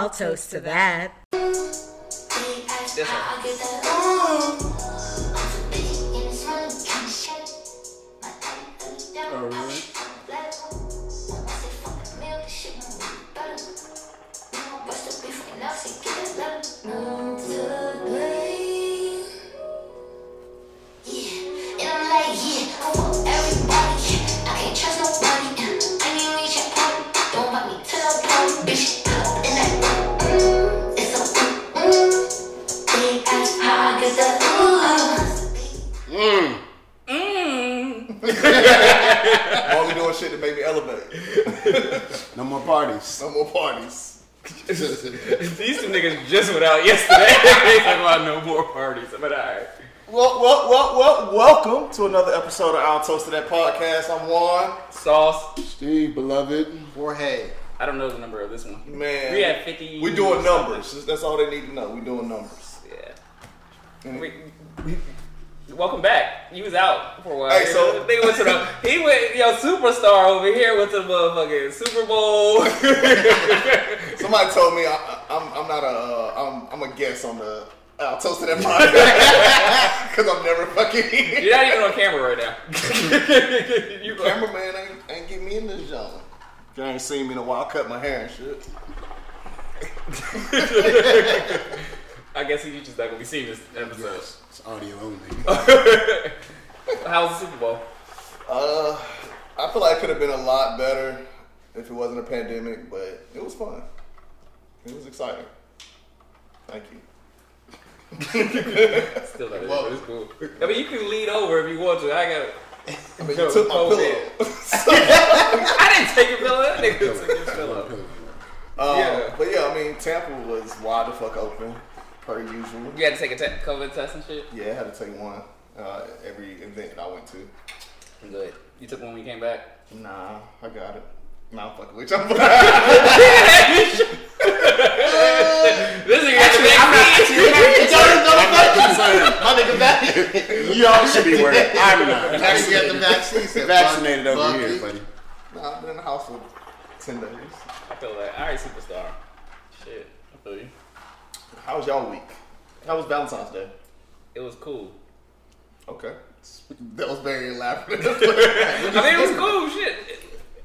I'll toast to that. This shit that make me elevate. No more parties. No more parties. These two niggas just went out yesterday. they talking about no more parties. But alright. Well, well, well, well, welcome to another episode of I'll Toast to That podcast. I'm Juan. Sauce. Steve, beloved. Jorge. I don't know the number of this one. Man. We had 50. We doing numbers. That's all they need to know. We doing numbers. Yeah. And- We, we, welcome back. You was out for a while. Hey, so- they went to the he went yo superstar over here went to the motherfucking Super Bowl. Somebody told me I, I'm not a, uh, I'm, I'm a guest on the I'll Toast to That podcast because I'm never fucking. You're not even on camera right now. you Cameraman ain't, ain't get me in this genre. You ain't seen me in a while. I cut my hair and shit. I guess you just not gonna be seeing this episode. Yes, it's audio only. How was the Super Bowl? Uh, I feel like it could have been a lot better if it wasn't a pandemic, but it was fun. It was exciting. Thank you. Still not Whoa. it. It's cool. I mean, you can lead over if you want to. I got. I mean, you took my COVID. pillow. I didn't take your pillow. That nigga took your pillow. Um, Yeah. But yeah, I mean, Tampa was wide the fuck open, per usual. You had to take a te- COVID test and shit. Yeah, I had to take one uh, every event that I went to. Good. You took one when you came back. Nah, I got it. Nah, I'm fucking with you. I'm This nigga got the vaccine. My nigga back. You all should be worried. I'm not. Actually got the vaccine. Said, Vaccinated over here, buddy. nah, I've been in the house for 10 days. I feel like, all right, superstar. Shit, I feel you. How was y'all week? How was Valentine's Day? It was cool. Okay. That was very elaborate. I mean, it was cool. Shit.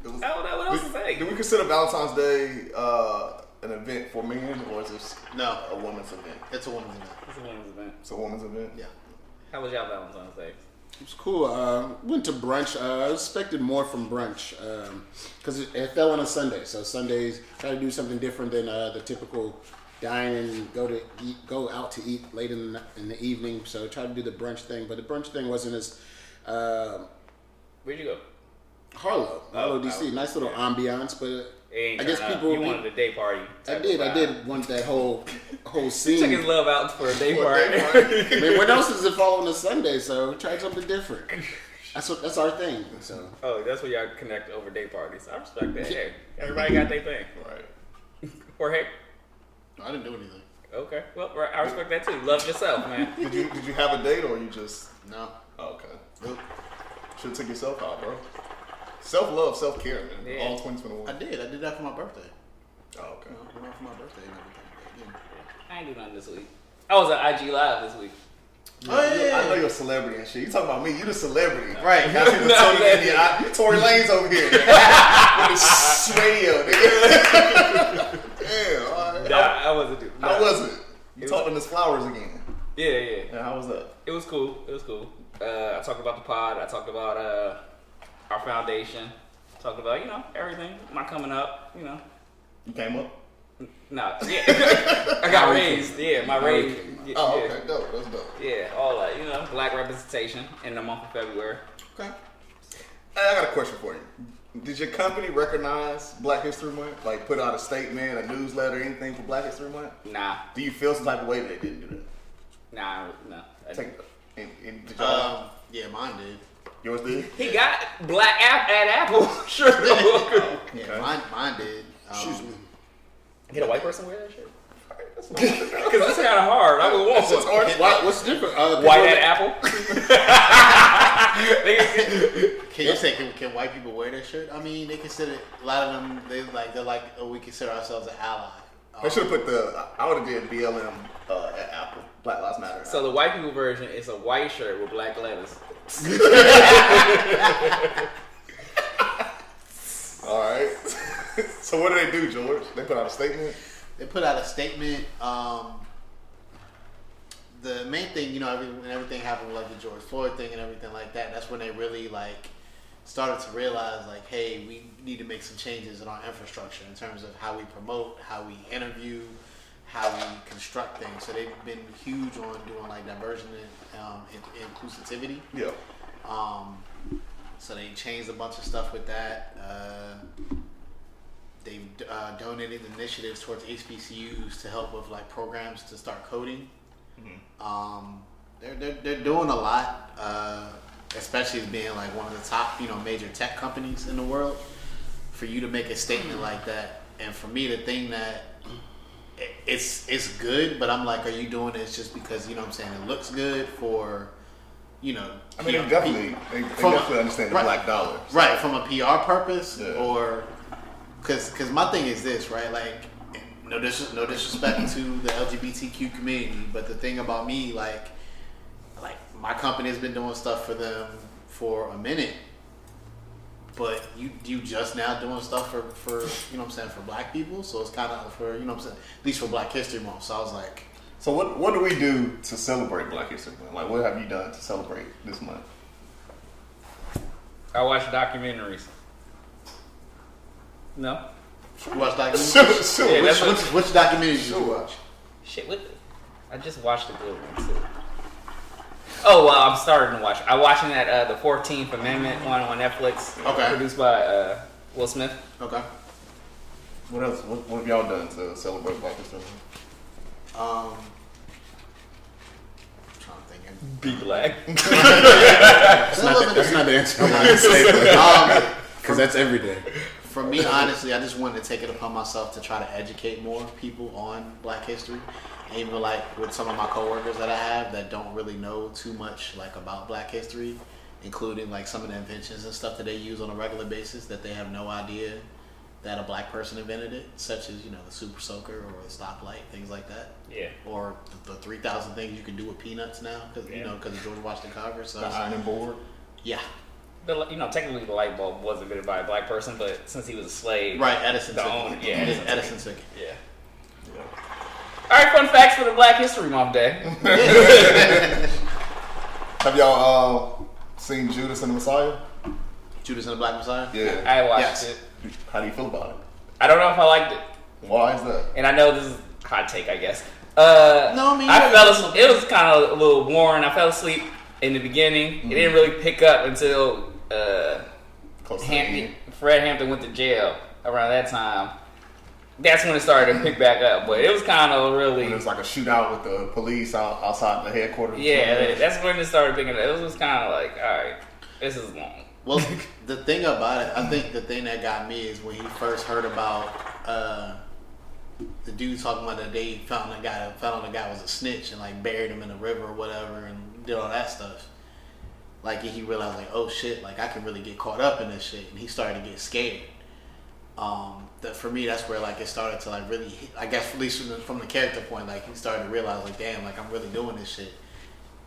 It was- I don't know what else to say. Do we consider Valentine's Day uh, an event for men, or is this No, a woman's event? it's a woman's event. It's a women's event. It's a woman's event. Yeah. How was y'all Valentine's Day? It was cool. Uh, went to brunch. Uh, I expected more from brunch because it, it fell on a Sunday. So Sundays try to do something different than uh, the typical dine and go to eat, go out to eat late in the, in the evening. So try to do the brunch thing, but the brunch thing wasn't as uh, Where'd you go? Harlow, Harlow, DC. Harlow, Nice little ambiance, but I guess turned out. people. You wanted a day party. I did. I did want that whole whole scene. Took his love out for a day For a day party. I mean, when else does it fall on a Sunday? So try something different. That's what that's our thing. So oh, that's where y'all connect over day parties. I respect that. Hey, everybody got their thing. Right. Jorge? I didn't do anything. Okay. Well, I respect that too. Love yourself, man. Did you did you have a date, or you just? No. Oh, okay. Should have took yourself out, bro. Self love, self care, man. Yeah. All I did. I did that for my birthday. Oh, okay. You know, I went out for my birthday and everything. I ain't do nothing this week. I was on IG Live this week. Oh, yeah, I know you're a celebrity and shit. You talking about me? You the celebrity, Right. I see the No, Tony man. India. I- You Tory Lanez over here with the nigga. Damn. all right. Nah, I wasn't doing. How wasn't. You talking his flowers again? Yeah, yeah. Yeah, how was that? It was cool. It was cool. Uh, I talked about the pod. I talked about uh, our foundation. Talked about you know everything. My coming up. You know. You came up? Nah. Yeah. I got raised. Yeah, my raise. Yeah, Oh, yeah. okay. Dope. That's dope. Yeah, all that. You know, black representation in the month of February. Okay. Hey, I got a question for you. Did your company recognize Black History Month? Like put out a statement, a newsletter, anything for Black History Month? Nah, Do you feel some type of way that they didn't do that? nah, no. I Take, didn't. and, and did y'all, Um, yeah, mine did. yours did? He got black app at Apple. sure. Okay. Yeah, mine, mine did. Um, excuse me. Get a white person wear that shit? That's what I wanted to know. Because it's kind of hard. I would want It's one. hard. Why, what's different? Uh, White at Apple. Can you say can, can white people wear that shirt? I mean, they consider a lot of them. They like they're like, oh, we consider ourselves an ally. I should have put the. I would have did BLM uh, at Apple. Black Lives Matter. So the white people version is a white shirt with black letters. All right. So what did they do, George? They put out a statement. They put out a statement. Um, the main thing, you know, every, when everything happened with like the George Floyd thing and everything like that, that's when they really like started to realize like, hey, we need to make some changes in our infrastructure in terms of how we promote, how we interview, how we construct things. So they've been huge on doing like diversion and um, in- inclusivity. Yeah. Um, so they changed a bunch of stuff with that. Uh, they've uh, donated initiatives towards HBCUs to help with like programs to start coding. Um, they're, they're they're doing a lot, uh, especially as being like one of the top you know major tech companies in the world. For you to make a statement like that, and for me the thing that it's it's good, but I'm like, are you doing this just because you know what I'm saying it looks good for you know? I mean, PR they definitely, they, definitely understand the right. black dollar. So- right from a PR purpose Yeah. or because because my thing is this right like no dis- no disrespect to the LGBTQ community but the thing about me like like my company has been doing stuff for them for a minute but you you just now doing stuff for for you know what I'm saying for black people so it's kind of for you know what I'm saying at least for Black History Month so I was like So what what do we do to celebrate Black History Month? Like, what have you done to celebrate this month? I watch documentaries. No? you watch documentaries Sure, sure. Yeah, which, that's which, which documentaries did you watch Shit, what? The, I just watched a good one too. Oh well, I'm starting to watch. I'm watching that uh, the Fourteenth Amendment one on Netflix. Okay. Produced by uh, Will Smith. okay What else? What, what have y'all done to celebrate Black History Month? um I'm trying to think Be black. That's not, the, that's not the answer I wanted to say, um, because that's every day. For me, honestly, I just wanted to take it upon myself to try to educate more people on Black history. Even like with some of my coworkers that I have that don't really know too much like about Black history, including like some of the inventions and stuff that they use on a regular basis that they have no idea that a black person invented it, such as you know the super soaker or the stoplight, things like that, Yeah. or the, the three thousand things you can do with peanuts now because you know because of George Washington Carver. So The ironing board. yeah, The, you know, technically the light bulb was invented by a black person, but since he was a slave, right. Edison The took owner- it. yeah, Edison, Edison Edison took it. Yeah. Yeah. All right, fun facts for the Black History Month Day. Have y'all uh, seen Judas and the Messiah? Judas and the Black Messiah. Yeah. I watched Yes. it. How do you feel about it? I don't know if I liked it, Why is that? and I know this is hot take, I guess. Uh, No, I mean, I fell. gotta- Asleep, it was kind of a little boring. I fell asleep in the beginning. It didn't really pick up until uh, Close to the Hampton. Fred Hampton went to jail around that time. That's when it started to pick back up, but it was kind of really. When it was like a shootout with the police out, outside the headquarters. Yeah, that's when it started picking up. It was kind of like, all right, this is long. Well, the thing about it, I think the thing that got me is when he first heard about uh, the dude talking about that they found a guy, found out the guy was a snitch and like buried him in the river or whatever and did all that stuff. Like he realized like, oh shit, like I can really get caught up in this shit, and he started to get scared. Um, that for me, that's where like it started to like really, hit- I guess at least from the, from the character point, like he started to realize like, damn, like I'm really doing this shit.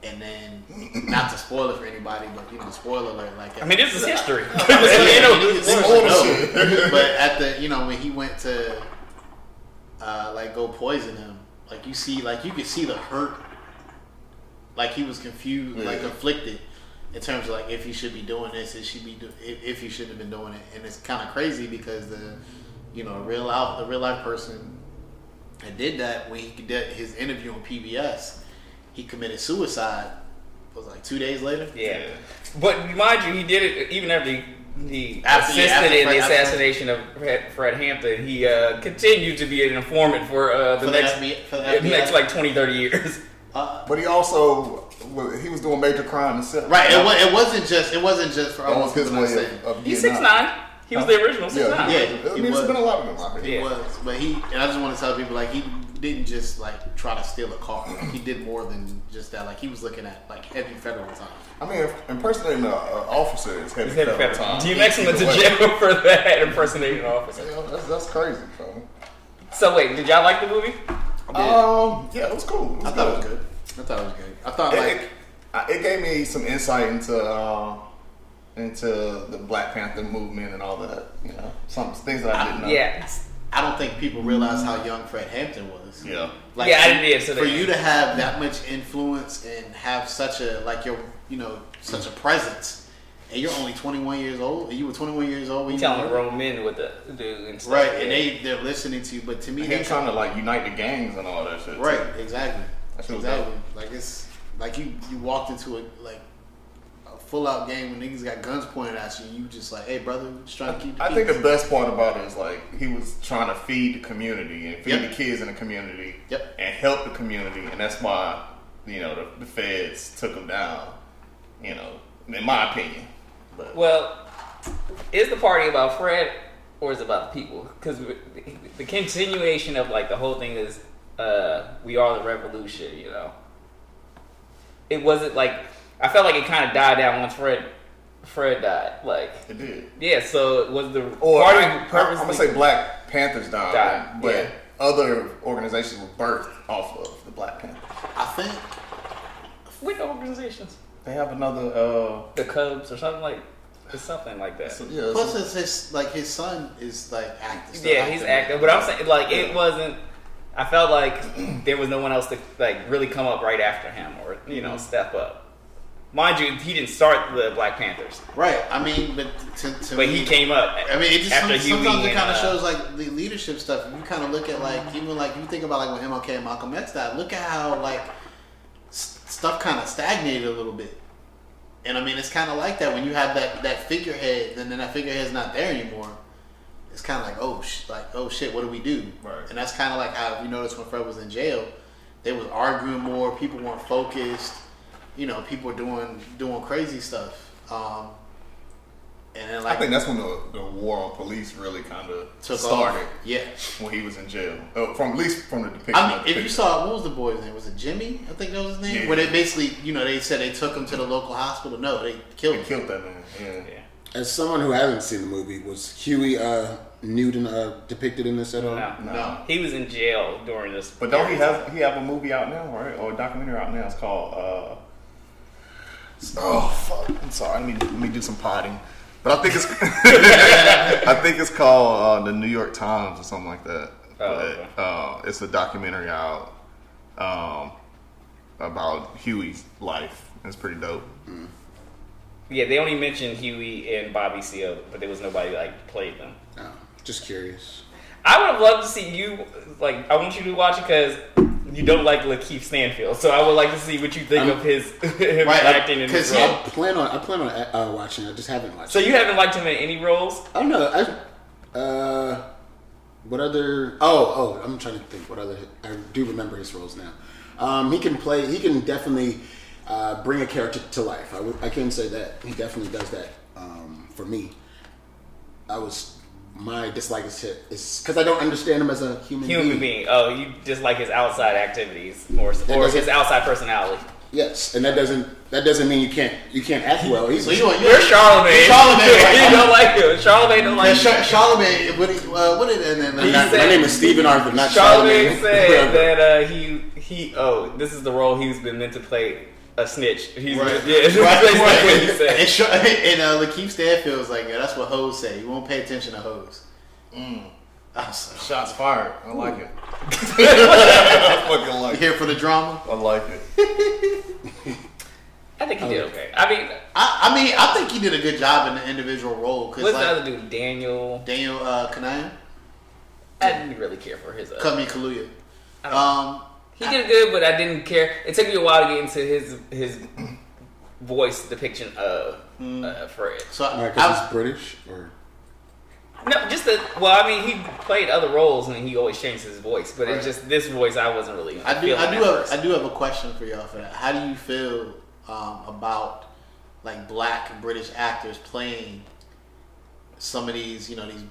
And then, not to spoil it for anybody, but you know, spoiler alert, like I mean, this is history. you know, It's all the but at the you know when he went to uh, like go poison him, like you see, like you could see the hurt, like he was confused, like Yeah. conflicted in terms of like if he should be doing this, if she be do- if, if he shouldn't have been doing it, and it's kind of crazy because the you know real life the real life person that did that when he did his interview on PBS, he committed suicide. It Was like two days later. Yeah. But mind you, he did it even after he, he After- yeah, assisted after in Fred- the after- assassination of Fred, Fred Hampton. He uh, continued to be an informant for uh, the For the next FBI for the the FBI. next like 20, 30 years. Uh, But he also well, he was doing major crime himself. Right. It, wa- it wasn't just. It wasn't just for That almost his people way of, of He's six nine. He was the original six Yeah, nine. Yeah. I he mean, there's was. been a lot of them out He. Yeah. was, but he. And I just want to tell people like he didn't just like try to steal a car. Like, he did more than just that. Like he was looking at like heavy federal time. I mean, if impersonating an officer is heavy He's heavy federal federal. time. DMX went to Either way. jail for that impersonating an officer. Yeah, That's, that's crazy, bro. So wait, did y'all like the movie? Um, yeah, it was cool. It was I thought it was good. Good. I thought it was good. I thought It, like it, it gave me some insight into uh, into the Black Panther movement and all that. You know, some things that I didn't know. Yeah. I don't think people realize how young Fred Hampton was. Yeah. Like, Yeah, I for- didn't either, so for you to have that much influence and have such a like your you know such a presence, and you're only 21 years old, and you were 21 years old when you telling were grown men what to do and stuff. right, yeah. and they they're listening to you. But to me, Him they trying to like unite the gangs and all that shit. too. right, exactly, That shit was exactly. Like it's like you you walked into a like a full out game when niggas got guns pointed at you. You just like, hey brother, just trying to keep. The I think the best part about it is like he was trying to feed the community and feed Yep. the kids in the community Yep. and help the community, and that's why you know the, the feds took him down. You know, in my opinion. But Well, is the party about Fred or is it about the people? Because the continuation of like the whole thing is uh, we are the revolution. You know, it wasn't like I felt like it kind of died down once Fred Fred died. Like it did. yeah, so it was the Or party I, am gonna say Black Panthers died, Died, but yeah. other organizations were birthed off of the Black Panther. I think Which organizations? They have another. uh The Cubs or something like it's something like that. so, yeah, plus so- it's his like his son is like active. Yeah, he's active, but I'm saying like it wasn't. I felt like there was no one else to like really come up right after him or you know step up. Mind you, he didn't start the Black Panthers, Right. I mean, but to, to but me, he came up. I mean, it just after some- Huey sometimes it and, kind of uh, shows like the leadership stuff. You kind of look at like even like you think about like when MLK and Malcolm X died. Look at how like stuff kind of stagnated a little bit. And I mean, it's kind of like that when you have that that figurehead, and then that figurehead's not there anymore. It's kind of like oh sh- like oh shit, what do we do? Right. And that's kind of like how you notice when Fred was in jail, they was arguing more. People weren't focused. You know, people were doing doing crazy stuff. Um, and then I think that's when the, the war on police really kind of started off. Yeah. when he was in jail. Uh, from at least from the depiction. I mean, of the if you picture. saw what was the boy's name? Was it Jimmy? I think that was his name. Yeah. Where they basically, you know, they said they took him to the local hospital. No, they killed they him. killed that man. Yeah. Yeah. As someone who hasn't seen the movie, was Huey uh, Newton uh, depicted in this at all? No. No. He was in jail during this. But don't he have he have a movie out now, right? Or a documentary out now? It's called. Uh, oh fuck! I'm sorry. Let me let me do some potting. But I think it's I think it's called uh, the New York Times or something like that. Oh, but okay. uh, it's a documentary out um, about Huey's life. It's pretty dope. Yeah, they only mentioned Huey and Bobby Seale, but there was nobody like played them. Just curious. I would have loved to see you like. I want you to watch it because you don't like Lakeith Stanfield, so I would like to see what you think Um, of his him Right, acting in he- role. I plan on I plan on uh, watching. I just haven't watched. So it. you haven't liked him in any roles? I don't know. I, uh, what other? Oh, oh, I'm trying to think. What other? I do remember his roles now. Um, he can play. He can definitely uh, bring a character to life. I, would, I can say that he definitely does that um, for me. I was my dislike is hit is because I don't understand him as a human, Human being. being. Oh, you just like his outside activities or, or his outside personality. Yes, and that doesn't that doesn't mean you can't you can't act well. He's So you want You're Charlemagne. Charlemagne, right? you don't like him. Charlemagne don't like Char- him. Charlemagne, what, he- uh, what did and then He not, said- my name is Stephen Arthur, not Charlemagne Charlemagne. said that uh, he he oh this is the role he's been meant to play a snitch. He's Right. yeah, right, basically right. what he said. And, Char- and uh, Lakeith Stanfield was like, yeah, that's what hoes say. You won't pay attention to hoes. Mm. I was like, Shots fired. I like it. I fucking like you it. here for the drama? I like it. I think he did okay. I mean, I, I mean, I think he did a good job in the individual role. Cause what's like, the other dude? Daniel. Daniel uh, Kanayan, I didn't really care for his. Uh, Kumi Kaluuya. I don't- Um, he did good, but I didn't care. It took me a while to get into his his voice depiction of uh, Fred. so I, Because I was, he's British, or No, just that. Well, I mean, he played other roles and he always changed his voice, but Right. it's just this voice I wasn't really. I do, I do have, first. I do have a question for y'all for that. How do you feel um, about like black British actors playing some of these, you know, these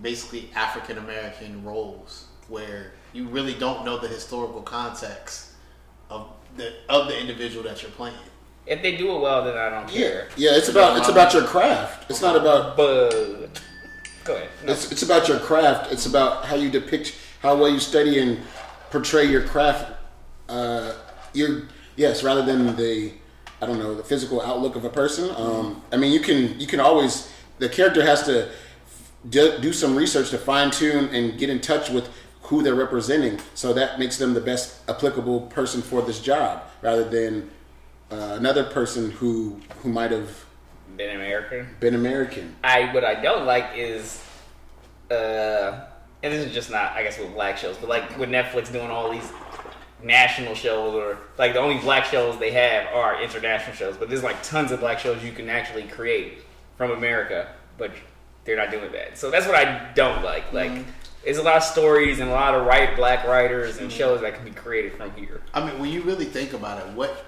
basically African American roles where you really don't know the historical context of the of the individual that you're playing? If they do it well, then I don't yeah, care. yeah. It's about it's about your craft. It's not about But go ahead. No. It's, it's about your craft. It's about how you depict how well you study and portray your craft. Uh, your yes, rather than the I don't know the physical outlook of a person. Um, I mean, you can you can always the character has to do, do some research to fine tune and get in touch with who they're representing, so that makes them the best applicable person for this job, rather than uh, another person who who might have Been American. been American. I what I don't like is, uh, and this is just not I guess with black shows, but like with Netflix doing all these national shows or like the only black shows they have are international shows, but there's like tons of black shows you can actually create from America, but they're not doing that. So that's what I don't like. Like. There's a lot of stories and a lot of right black writers and shows that can be created from here. I mean, when you really think about it, what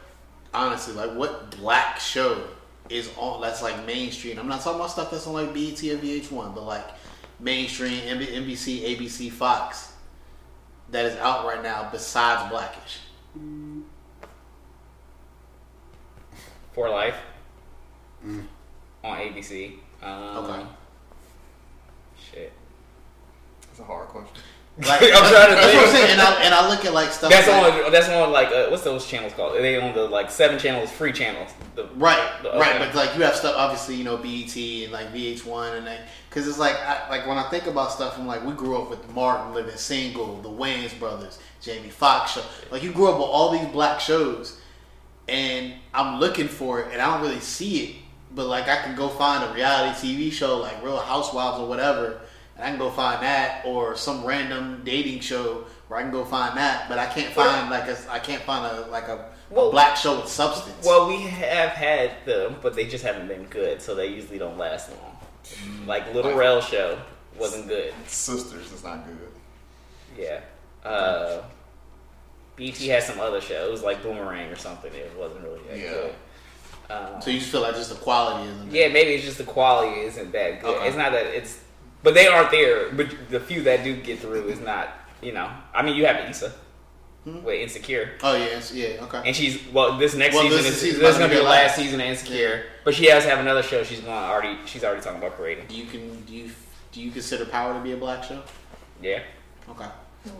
honestly, like what black show is on that's like mainstream? I'm not talking about stuff that's on like BET or VH1, but like mainstream NBC, ABC, Fox that is out right now besides Blackish. For Life on ABC. Um, Okay. Shit. It's a hard question. Like, I'm trying to that's what I'm think. saying, and I, and I look at like stuff. That's like, on. That's on. Like, uh, what's those channels called? They own the like seven channels, free channels. The, Right, the- right, okay. but like you have stuff, obviously, you know, BET and like VH1 and that, because it's like, I, like when I think about stuff, I'm like, we grew up with Martin Living Single, the Wayans Brothers, Jamie Foxx show. Like you grew up with all these black shows, and I'm looking for it, and I don't really see it, but like I can go find a reality TV show like Real Housewives or whatever, and I can go find that, or some random dating show where I can go find that, but I can't find like a, I can't find a like a, a black show with substance. well, we have had them, but they just haven't been good, so they usually don't last long. Like Little Rel show wasn't good. Sistas is not good. Yeah. Uh, BT has some other shows like Boomerang or something. It wasn't really that Yeah. good. Um, So you just feel like just the quality isn't Yeah, maybe it's just the quality isn't that good. Okay. It's not that it's, but they aren't there. But the few that do get through is not. You know, I mean, you have Issa Hmm? with Insecure, Oh yeah, yeah, okay. and she's well. This next Well, season this is season this is gonna be the last. season of Insecure, but she has to have another show. She's going already. She's already talking about creating. Do you can do you do you consider Power to be a black show? Yeah. Okay.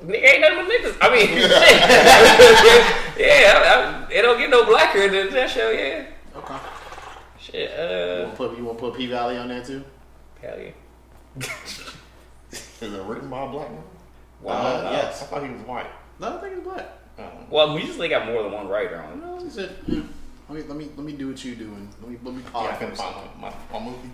Nigga ain't nothing but niggas. I mean, yeah, I, I, it don't get no blacker than that show. Yeah, Okay. shit. You Uh, want to put you put P Valley on there too? hell yeah. Is it written by a black man? Wow. Uh, yes. I thought he was white. No, I think it's black. Um, Well, we usually got more than one writer on it. No, he said, yeah. Let me let me let me do what you doing. Let me let me pause. yeah, I for find my, my, my movie.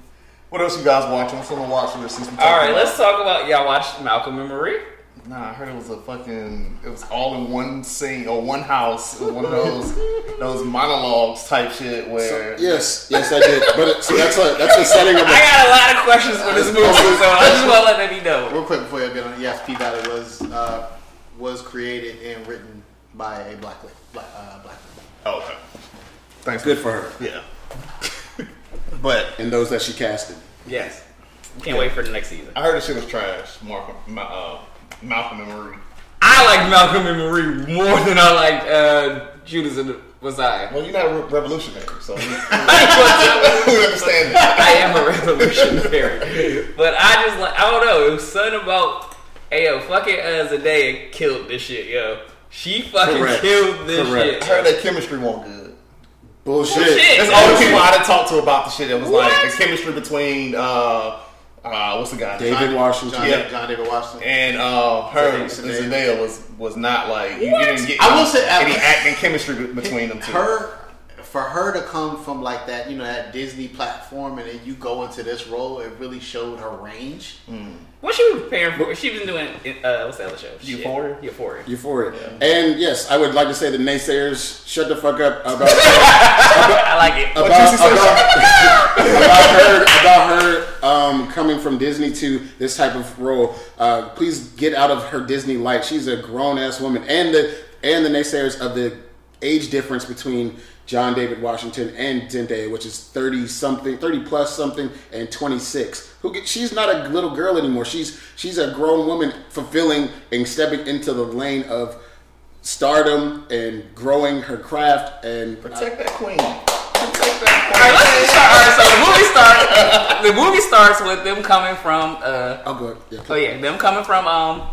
What else you guys watching? What's on the watch list since we All right, talking let's talk about y'all watched Malcolm and Marie. Nah, I heard it was a fucking. It was all in one scene or one house. It was one of those those monologues type shit where. Yes, yes, I did. But it, so that's a that's the setting of I a, got a lot of questions for this movie, so I just want to let that know. Real quick before you get on, yes, P Valley was uh, was created and written by a black la- black uh, black woman. Oh, okay. Thanks. good for her Yeah. but and those that she casted. Yes, can't wait for the next season. I heard the shit was trash. Malcolm, Ma- uh, Malcolm and Marie. I like Malcolm and Marie more than I like uh, Judas and the Messiah. Well, you're not a re- revolutionary, so we, I understand that. am a revolutionary, but I just like I don't know. It was something about hey yo, fucking uh, Zendaya killed this shit, yo. She fucking Correct. killed this Correct. I heard shit. that chemistry wasn't good. Bullshit. Bullshit. That's all the people I done talked to about the shit. It was like What? the chemistry between uh, uh, what's the guy? David John- Washington. John, Yeah. John David Washington. and uh, her Zendaya. and Zendaya was was not like you, you What? didn't get I will say- any acting chemistry between them two. her for her to come from like that, you know, that Disney platform, and then you go into this role, it really showed her range. What she was preparing for? She was doing uh, what's the other show? Shit. Euphoria? Euphoria. Euphoria. And yes, I would like to say the naysayers shut the fuck up about I like it. about, you say? about, about her about her um, coming from Disney to this type of role. Uh, please get out of her Disney light. She's a grown ass woman, and the and the naysayers of the age difference between John David Washington and Zendaya, which is thirty something, thirty plus something, and twenty six. Who get, she's not a little girl anymore. She's she's a grown woman fulfilling and stepping into the lane of stardom and growing her craft and Protect that queen. Protect All right, let's start. All right, so the movie starts. The movie starts with them coming from. Uh, I'll go. Yeah, oh yeah, them coming from um,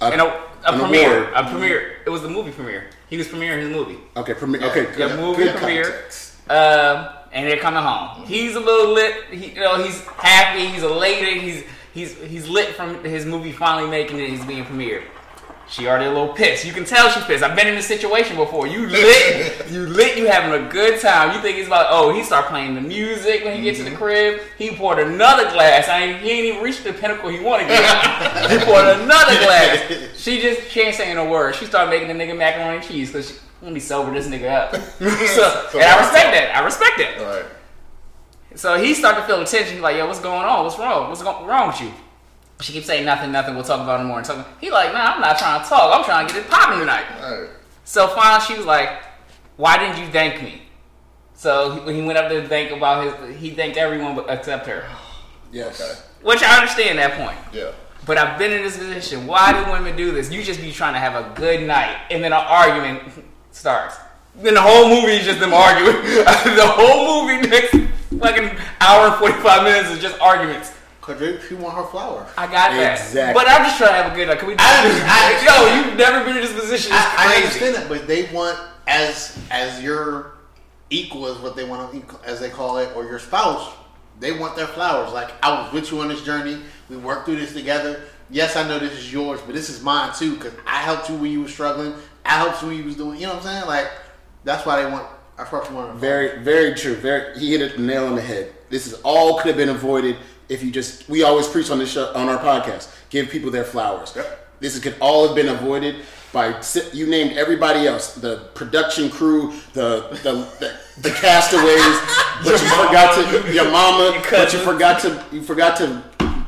A- and a, a premiere, award. a premiere. It was the movie premiere. He was premiering his movie. Okay, premi- okay, Yeah, good, movie good premiere. Um, and they're coming home. He's a little lit. He, you know, he's happy. He's elated. He's he's he's lit from his movie finally making it. He's being premiered. She already a little pissed. You can tell she's pissed. I've been in this situation before. You lit, you lit. You having a good time. You think he's about oh he start playing the music when he gets to the mm-hmm. crib. He poured another glass. I ain't, he ain't even reached the pinnacle he wanted to get. he poured another glass. She just she ain't saying a word. She started making the nigga macaroni and cheese because she let me sober this nigga up. so, and I respect that. I respect that. Right. So he started to feel the tension. He's like, yo, what's going on? What's wrong? What's go- wrong with you? She keeps saying nothing, nothing. We'll talk about it more. And talking. He like, nah, I'm not trying to talk. I'm trying to get it popping tonight. All right. So finally, she was like, why didn't you thank me? So he- when he went up there to thank about his, he thanked everyone but except her. Yes. Okay. Which I understand that point. Yeah. But I've been in this position. Why do women do this? You just be trying to have a good night, and then an argument starts. Then the whole movie is just them arguing. the whole movie next fucking hour and forty five minutes is just arguments. Cause they- she want her flower. I got that. Exactly. But I'm just trying to have a good night. Can we? I- I- yo, you've never been in this position. It's I, I understand that, but they want as as your equal is what they want to as they call it, or your spouse. They want their flowers. Like I was with you on this journey. We worked through this together. Yes, I know this is yours, but this is mine too. Because I helped you when you were struggling. I helped you when you was doing. You know what I'm saying? Like that's why they want. I first want. Very, very true. Very, he hit it nail on the head. This is all could have been avoided if you just. We always preach on this show, on our podcast. Give people their flowers. Yep. This could all have been avoided by you named everybody else, the production crew, the the, the, the castaways, but you forgot to your mama, Your but you forgot to you forgot to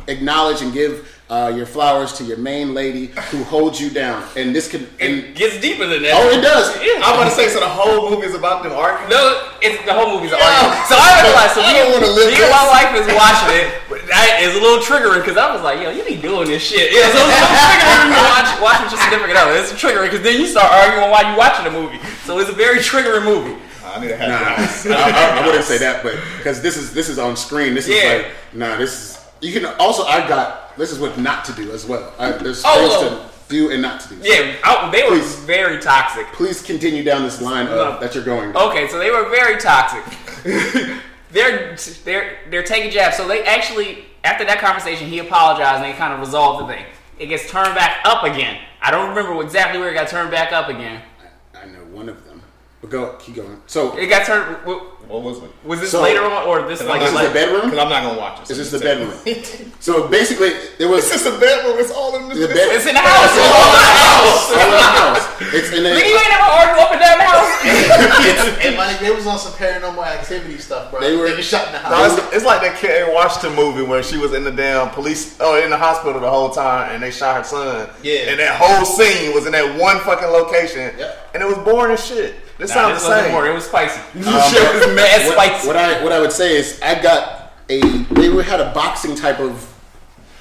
acknowledge and give. Uh, your flowers to your main lady who holds you down, and this could. And, It gets deeper than that. oh, it does. Yeah. I'm about to say so. The whole movie is about them arguing. No, it's the whole movie's an argument. So I realized, so I me, don't wanna live me and my this. wife is watching it. But that is a little triggering because I was like, yo, you be doing this shit. Yeah, so it's a little triggering to watch, watch with your significant other. It's triggering because then you start arguing while you watching the movie. So it's a very triggering movie. I need to have Nah. I, I, I wouldn't say that, but because this is this is on screen. This is Yeah. like nah. This is you can also. I got this is what not to do as well. I, there's Oh, things to do and not to do. Yeah, I, they were Please. very toxic. Please continue down this line of, that you're going. down. Okay, so they were very toxic. they're they're they're taking jabs. So they actually after that conversation, he apologized and they kind of resolved the thing. It gets turned back up again. I don't remember exactly where it got turned back up again. I know one of them, but go keep going. So It got turned. w- What was it? Was this So- later on or this like? this is like the bedroom. Because I'm not gonna watch it. Is this the bedroom? So basically, there was It's just a bedroom. It's all in the this. bed. It's in the house. It's all in the house. All in the house. It's in Nigga, you ain't never argue up and down the house. and like they was on some paranormal activity stuff, bro. They were- They shot in the No, house. it's, it's like that Karen Washington movie where she was in the damn police, oh, in the hospital the whole time, and they shot her son. Yeah. And that whole scene was in that one fucking location, Yep. and it was boring as shit. This Nah, sounds the same. more. It was spicy. Um, shit was mad what, spicy. what I what I would say is I got a they had a boxing type of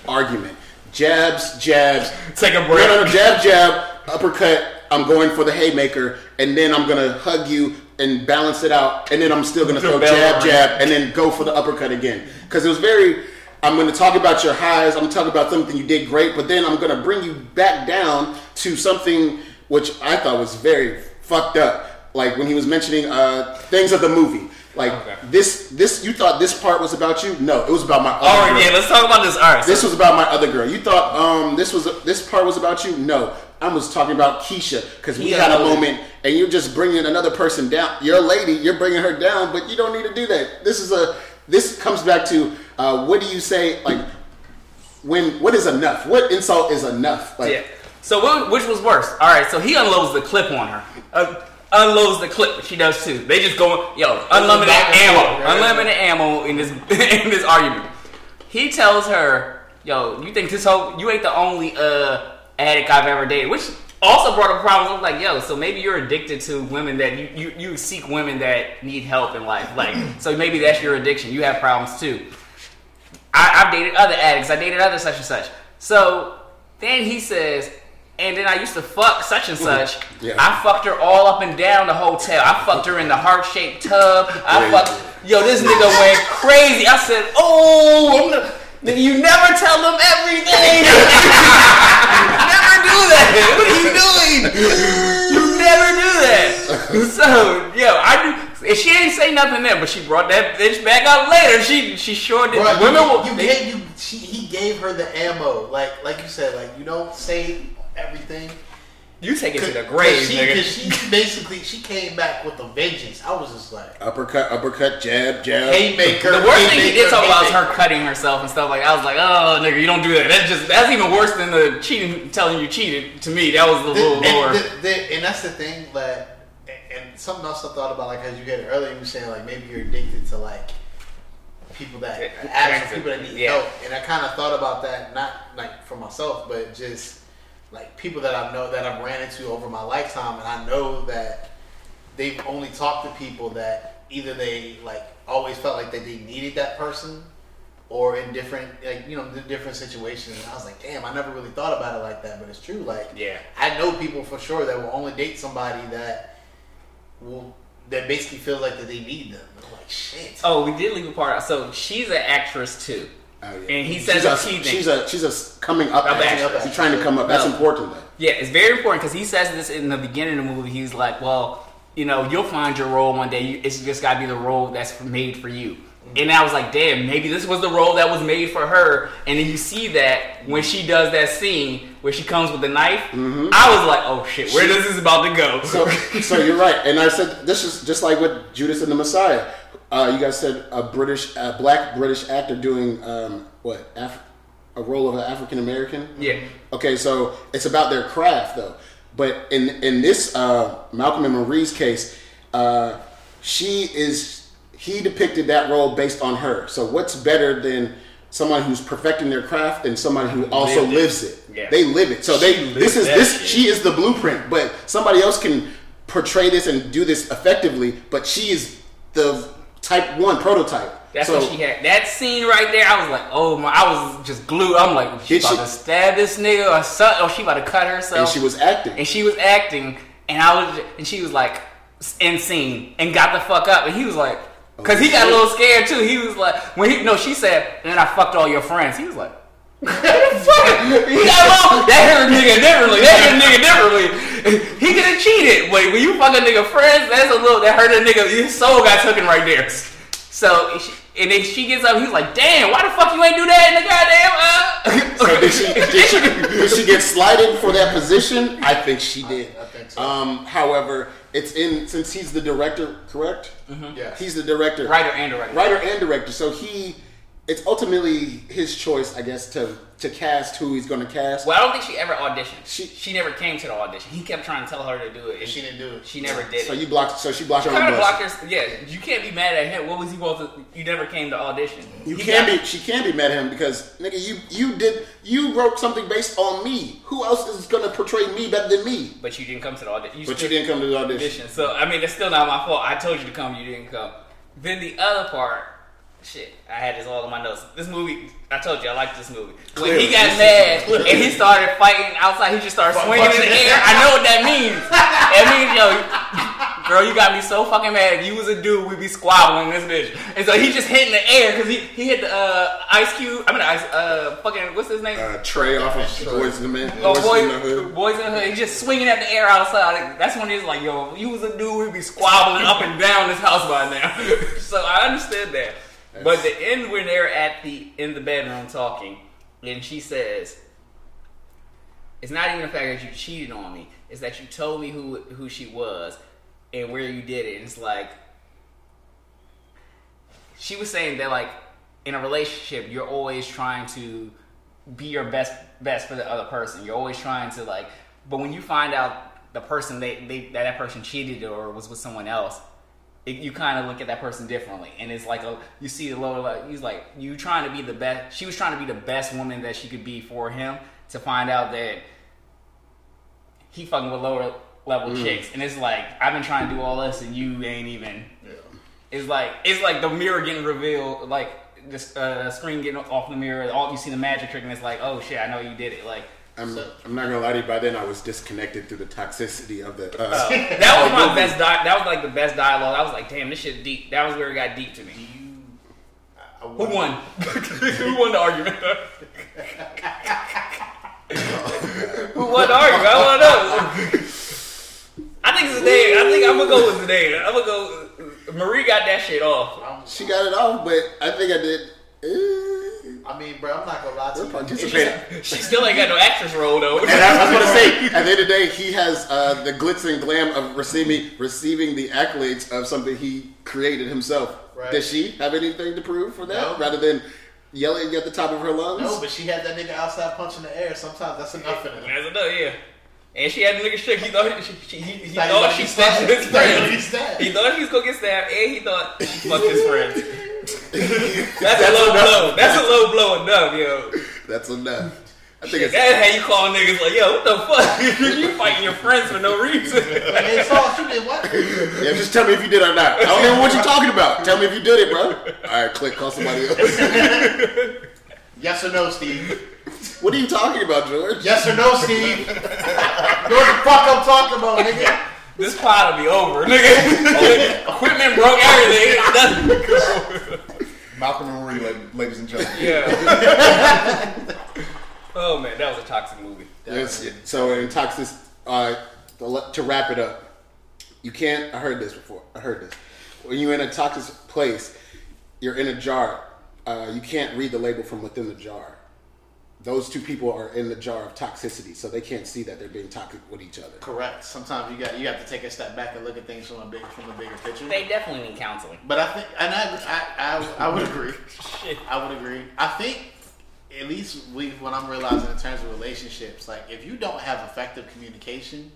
argument. Jabs, jabs. Take a break. no, no, jab, jab, uppercut. I'm going for the haymaker, and then I'm gonna hug you and balance it out, and then I'm still gonna throw jab, jab, and then go for the uppercut again. Because it was very. I'm going to talk about your highs. I'm going to talk about something you did great, but then I'm going to bring you back down to something which I thought was very fucked up. Like when he was mentioning uh, things of the movie. Like Okay. this, this you thought this part was about you? No, it was about my. Other All right, girl. yeah. Let's talk about this. All right. This so- was about my other girl. You thought um, this was this part was about you? No, I was talking about Keisha because we had a moment, and you're just bringing another person down. Your lady, you're bringing her down, but you don't need to do that. This is a. This comes back to uh, what do you say? Like when what is enough? What insult is enough? Like Yeah. So what, which was worse? All right. So he unloads the clip on her. Uh, unloads the clip. She does too. They just go, yo, unlimited ammo, right? unlimited ammo in this in this argument. He tells her, yo, you think this whole you ain't the only uh addict I've ever dated, which also brought up problems. I'm like, yo, so maybe you're addicted to women that you, you, you seek women that need help in life. Like, so maybe that's your addiction. You have problems too. I, I've dated other addicts. I dated other such and such. So then he says, and then I used to fuck such and such. Yeah. I fucked her all up and down the hotel. I fucked her in the heart shaped tub. I Crazy. fucked. Yo, this nigga went crazy. I said, oh, I'm the- you never tell them everything. never do that? What are you doing? You never do that. So, yo, I do. And she ain't say nothing then, but she brought that bitch back up later. She she sure did. Bro, Women you, you they- gave you she, he gave her the ammo. Like like you said, like you don't say everything. you take it to the grave, she, nigga. Cause she basically she came back with a vengeance. I was just like Uppercut, uppercut, jab, jab. haymaker. The worst thing he did talk about was her cutting herself and stuff like. I was like, oh nigga, you don't do that. That's just that's even worse than the cheating, telling you cheated. To me, that was a little The- lower. and, the- the- and that's the thing that and something else I thought about like as you had it earlier you were saying like maybe you're addicted to like people that Yeah, actual people that need yeah. help and I kind of thought about that not like for myself but just like people that I've know that I've ran into over my lifetime and I know that they've only talked to people that either they like always felt like that they needed that person or in different like you know the different situations and I was like damn I never really thought about it like that but it's true like yeah. I know people for sure that will only date somebody that will that basically feels like that they need them. I'm like shit. Oh, we did leave a part out. So she's an actress too. Oh, yeah. And he says she's a, she's a she's a coming up. Up actress. She's trying to come up. That's No. important though. Yeah, it's very important because he says this in the beginning of the movie. He's like, well, you know, you'll find your role one day. It's just got to be the role that's made for you. Mm-hmm. And I was like, damn, maybe this was the role that was made for her. And then you see that when she does that scene where she comes with the knife. Mm-hmm. I was like, oh shit, where this is about to go? So, so you're right, and I said this is just like with Judas and the Messiah. Uh, you guys said a British, a black British actor doing um, what? Af- a role of an African American. yeah. Okay, so it's about their craft though. But in in this uh, Malcolm and Marie's case, uh, she is he depicted that role based on her. So what's better than someone who's perfecting their craft and someone who also Lived lives it? Yeah. They live it. So they this is this shit. she is the blueprint, but somebody else can portray this and do this effectively, but she is the type 1 prototype. That's so, what she had. That scene right there, I was like, oh my, I was just glued. I'm like, she about she- to stab this nigga or something. Or she about to cut herself. and she was acting. and she was acting, and I was, and she was like in scene and got the fuck up, and he was like, oh, cause he got a little scared too. He was like, when he no, she said, and then I fucked all your friends. He was like. What the fuck? He got low. That hurt a nigga differently. That hurt a nigga differently. He could have cheated. Wait, when you fuck a nigga friends, that's a little that hurt a nigga. His soul got taken right there. So and then she gets up. He's like, "Damn, why the fuck you ain't do that in the goddamn?" Uh? So did she, did she did she get slighted for that position? I think she did. I think so. Um, however, it's in since he's the director, correct? Yeah, He's the director, Writer and director. writer and director. So he, it's ultimately his choice, I guess, to to cast who he's going to cast. Well, I don't think she ever auditioned. She- She never came to the audition. He kept trying to tell her to do it, and She didn't do it. She never did so it. you blocked. So she blocked her kind of blocked her. Yeah, you can't be mad at him. What was he supposed to? You never came to audition. You He can got- be. She can be mad at him because nigga, you you did you wrote something based on me. Who else is going to portray me better than me? but you didn't come to the audition. But you didn't come to the audition. audition. So I mean, it's still not my fault. I told you to come, you didn't come. Then the other part, shit, I had this all in my notes. This movie, I told you I liked this movie. When Clearly. he got mad and he started fighting outside, he just started swinging in the air. I know what that means. It means yo, girl, you got me so fucking mad. If you was a dude, we'd be squabbling this bitch. And so he just hit in the air because he he hit the uh, Ice Cube. I mean, Ice uh, fucking what's his name? Uh, Trey off of Boys in the Man. Oh, Boys boy, in the Hood. boys in the hood. He's just swinging at the air outside. That's when he's like, "Yo, if you was a dude, we'd be squabbling up and down this house by now." so I understood that. But the end when they're at the in the bedroom talking, and she says, "It's not even the fact that you cheated on me; it's that you told me who who she was and where you did it." And it's like she was saying that, like in a relationship, you're always trying to be your best best for the other person. You're always trying to like, but when you find out the person they, they that that person cheated or was with someone else, it, you kind of look at that person differently, and it's like a you see the lower like he's like you trying to be the best. She was trying to be the best woman that she could be for him to find out that he fucking with lower level chicks, and it's like I've been trying to do all this and you ain't even. Yeah. It's like it's like the mirror getting revealed, like this uh, screen getting off the mirror. All you see the magic trick, and it's like, oh shit, I know you did it. Like I'm, so, I'm not gonna lie to you. By then, I was disconnected through the toxicity of the. Uh, oh, that was my best. Di- that was like the best dialogue. I was like, damn, this shit deep. That was where it got deep to me. Who won? Who won the argument? Who won the argument? I want to know. I think Zendaya. I think I'm gonna go with Zendaya. I'm gonna go. Marie got that shit off. She got it off, but I think I did. Eh, I mean, bro, I'm not gonna lie to We're you. participating. She still ain't got no actress role though. And I was going to say, at the end of the day, he has uh, the glitz and glam of receiving receiving the accolades of something he created himself. Right. Does she have anything to prove for that, No. rather than yelling at the top of her lungs? No, but she had that nigga outside punching the air. Sometimes that's enough for them. That's enough, yeah. And she had the nigga shook. He thought he, she, he, he Thought was she gonna stabbed his friend. He thought he was gonna get stabbed, and he thought he fucked his friend. That's, That's a low enough. blow. That's a low blow enough, yo. That's enough. I think it's That's how you call niggas like, yo, what the fuck? you fighting your friends for no reason. Hey, Saul, you did what? yeah. Just tell me if you did or not. I don't know what you're talking about. Tell me if you did it, bro. All right, click. Call somebody else. Yes or no, Steve? what are you talking about, George? Yes or no, Steve? you know what the fuck I'm talking about, nigga? This pod will be over, nigga. Equipment broke, everything. Malcolm and Marie, ladies and gentlemen. Yeah. oh man, that was a toxic movie. Yes, so in toxic, uh, to to wrap it up, you can't. I heard this before. I heard this. When you're in a toxic place, you're in a jar. Uh, you can't read the label from within the jar. Those two people are in the jar of toxicity, so they can't see that they're being toxic with each other. Correct. Sometimes you got you have to take a step back and look at things from a big from a bigger picture. They definitely need counseling. But I think, and I, I, I, I would agree. Shit. I would agree. I think, at least we, what I'm realizing in terms of relationships, like if you don't have effective communication,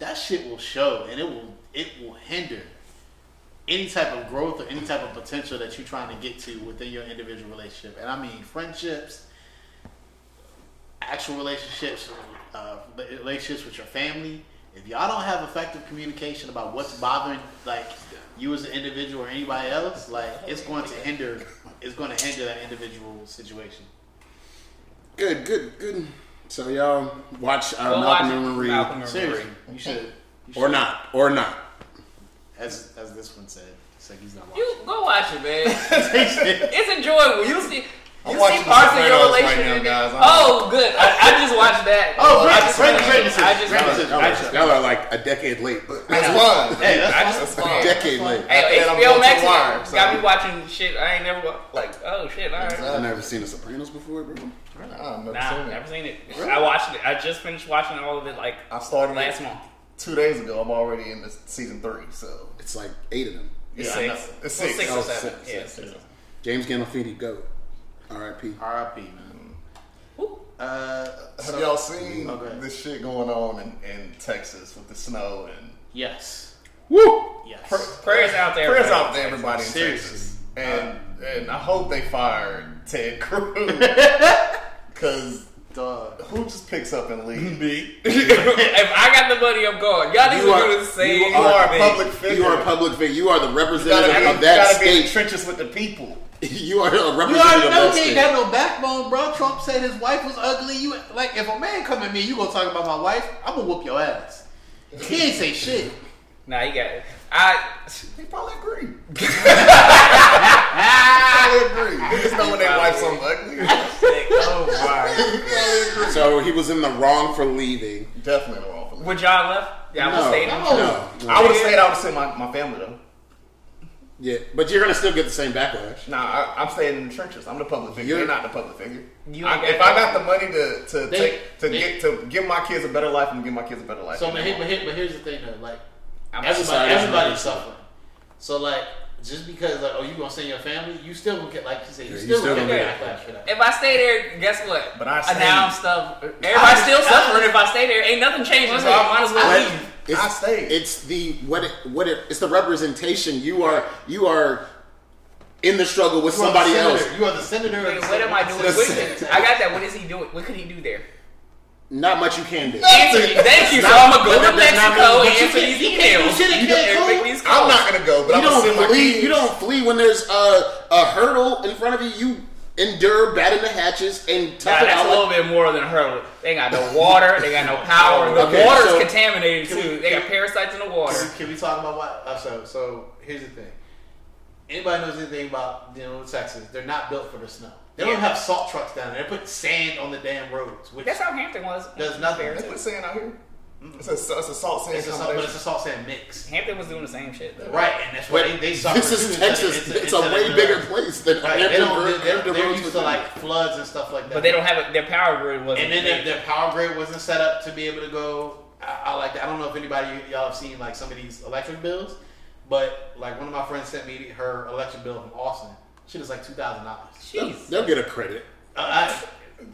that shit will show, and it will it will hinder any type of growth or any type of potential that you're trying to get to within your individual relationship. And I mean friendships, actual relationships, uh, relationships with your family. If y'all don't have effective communication about what's bothering like you as an individual or anybody else, like it's going to hinder it's going to hinder that individual situation. Good, good, good. So y'all watch uh, Malcolm watch and. Marie, Malcolm and Seriously, Marie. you should. You or not, or not. As as this one said, it's like he's not watching. You go watch it, man. it's enjoyable. You see. I'm You watching see parts The of your Sopranos right relationship. now, guys. Oh, good. I, I just watched that. Oh, I great, just great, great I just great finished it. decision. I just Y'all are like a decade late. That's fine. Hey, that's I fine. just That's fine. decade late. Hey, And I'm HBO going to Max wire, so- got me watching shit I ain't never like. Oh shit! All right. I've never seen The Sopranos before, bro. I've never Nah, seen it. never seen it. I watched it. I just finished watching all of it like I started last it month. two days ago. I'm already in this season three, so It's like eight of them. yeah, It's I six. It's six. six Oh, or seven. Yeah. six. James Gandolfini, go. R.I.P. R.I.P. Man. Woo. Uh, Have so- y'all seen Okay. this shit going on in, in Texas with the snow and Yes. Woo! Yes. Prayers out there. prayers out to everybody in Seriously. Texas, and and I hope they fired Ted Cruz because Dog. who just picks up and leaves? Me. if I got the money, I'm going. Y'all need You are- to do the same. you You are a public figure. You are a public figure. You are the You representative gotta, be, of you that gotta be in the state. trenches with the people. you are a representative. You already representative know of that he ain't got no backbone, bro. Trump said his wife was ugly. You like if a man come at me, you gonna talk about my wife? I'm gonna whoop your ass. He ain't say shit. Nah, you got it. I. They probably agree. probably agree. Niggas know when their wife's something ugly. oh my. So he was in the wrong for leaving. Definitely the wrong for leaving. Would y'all left? Y'all would No, stay. no, No. no. I would have stayed. I would have sent my, my family though. Yeah, but you're gonna still get the same backlash. Nah, I, I'm staying in the trenches. I'm the public figure. You're- You're not the public figure. You I, if I got the money to to They- take to they- get to give my kids a better life, I'm gonna give my kids a better life. So, than but, they here, but, want. here, but here's the thing though, like I'm everybody, everybody's suffering. So like, just because like, oh, you gonna send your family, you still gonna get like you said, you Yeah, you still, still gonna gonna get get backlash for that. If I stay there, guess what? But I now I'm stayed. stuff. Everybody's still suffering. If I stay there, ain't nothing changing. So I might as well leave. It's, I stayed. It's the what it what it it's the representation. You are you are in the struggle with You somebody else. You are the senator. of Wait, the what am I doing? That's- What- I got that. What is he doing? What could he do there? Not much you can do. Answer me. Thank you. So I'm gonna go to Mexico and answer these you emails. You can't Cancun. I'm not gonna go, but You I'm don't flee. You don't flee when there's a a hurdle in front of you. You endure, batten the hatches, and tough Nah, it that's a little bit more than a hurdle. They got no water. They got no power. The Okay, water's so- contaminated too. They got parasites in the water. Can we, can we talk about what? Uh, so, so here's the thing. Anybody knows anything about you know Texas? They're not built for the snow. They don't have salt trucks down there. They put sand on the damn roads, which That's how Hampton was. does nothing. They put sand out here. It's a, it's a salt sand It's a salt, but it's a salt sand mix. Hampton was doing the same shit. Though. Right, and that's why they, they suffer. this is too, Texas. instead of- It's a instead way of bigger place than Right, they Hampton don't. Roads- They're, they're used to be. like floods and stuff like that. But they don't have a, their power grid wasn't. And then their, big. their power grid wasn't set up to be able to go. I, I like that. I don't know if anybody y'all have seen like some of these electric bills, but like one of my friends sent me her electric bill from Austin. Shit is like two thousand dollars. Jeez. They'll get a credit. Uh, I,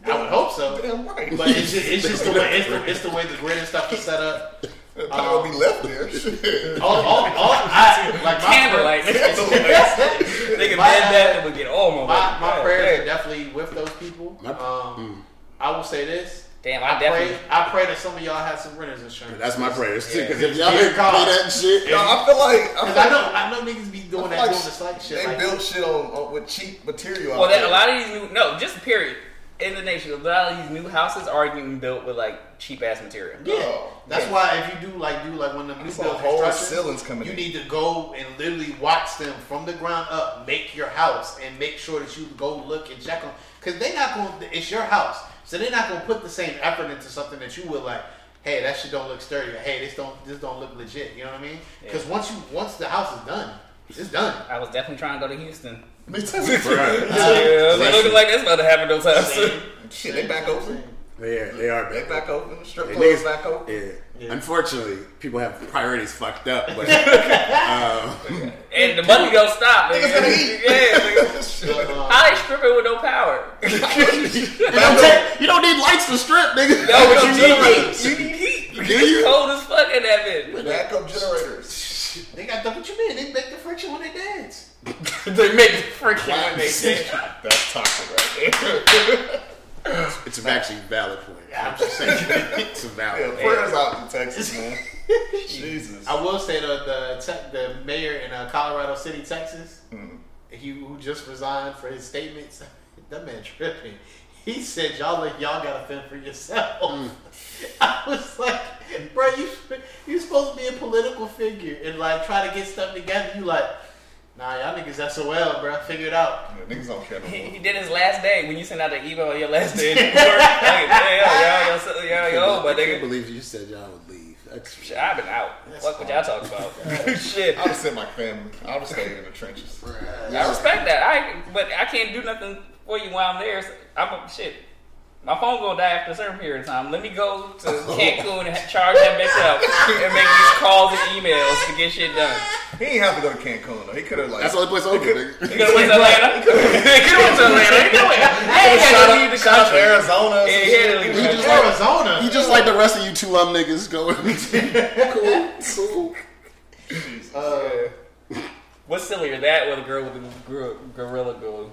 I would hope so. Damn right. But it's just, it's just the way it's the, it's the way the grid and stuff is set up. Power will be left there. Shit. All, all, all I, like my Candlelight. prayers- They can My- bed that and would get all my, my Yeah, prayers yeah. are definitely with those people. My- Um, I will say this. Damn, I I definitely. pray, I pray that some of y'all have some renters insurance. That's my prayers too. Yeah. Because if y'all Dear didn't pay God. that shit, No, I feel like I, Because feel I know, I know niggas be doing that, like doing this like shit. They like, built shit on, on with cheap material. Well, that, a lot of these new no, just period. In the nation, a lot of these new houses are getting built with like cheap ass material. Yeah, Oh, that's yeah. why if you do like do like when the new I build whole ceilings coming you in. need to go and literally watch them from the ground up, make your house, and make sure that you go look and check them because they're not going. To It's your house, so they're not going to put the same effort into something that you would like. Hey, that shit don't look sturdy. Or, hey, this don't this don't look legit. You know what I mean? Because Yeah. once you once the house is done, it's done. I was definitely trying to go to Houston. Me too. Right. yeah, bless looking like that's about to happen no time soon. Shit, they back open. yeah, they are They back. back open. Strip They clubs back open. Yeah. Yeah. Unfortunately, people have priorities fucked up. But um, And the money don't stop. Nigga. Niggas gonna eat. Yeah, nigga. Shit. How they stripping with no power? you, don't take, you don't need lights to strip, nigga. No, but you need generators. heat. You need heat. Do you? Cold as fuck in that bitch. Backup generators. They got the, what you mean? They make the friction when they dance. they make the friction when they dance. That's toxic right there. It's actually a valid point. Yeah, I'm just saying. It's a valid Yeah, point. prayers out to Texas, man. Jesus. I will say the the te- the mayor in uh, Colorado City, Texas, Mm. he who just resigned for his statements. That man tripping. He said, "Y'all like y'all got to fend for yourself." Mm. I was like, "Bro, you you supposed to be a political figure and like try to get stuff together." You like, nah, y'all niggas SOL, bro. Figure it out. Yeah, niggas don't care no He, he did his last day when you sent out the email on your last day. at work. Like, yeah, yo, yo, yo, yo, yo, I but can't believe you said y'all would leave. That's shit, I've been out. Fuck what y'all talking about. shit. I would have sent my family. I would have stayed in the trenches. I respect that. I but I can't do nothing for you while I'm there. I'm a, shit. My phone gonna die after a certain period of time. Let me go to Cancun and charge that bitch up and make these calls and emails to get shit done. He ain't have to go to Cancun though. He could have like. That's the only place open. You nigga. gonna went to Atlanta? You gonna went to Atlanta? You know it. I ain't shout gotta leave the shout out country. Arizona. or some Yeah, shit. yeah, He just like Arizona. he just like the rest of you two lum niggas going. cool, cool. Uh, What's sillier, that or the girl with the gorilla glue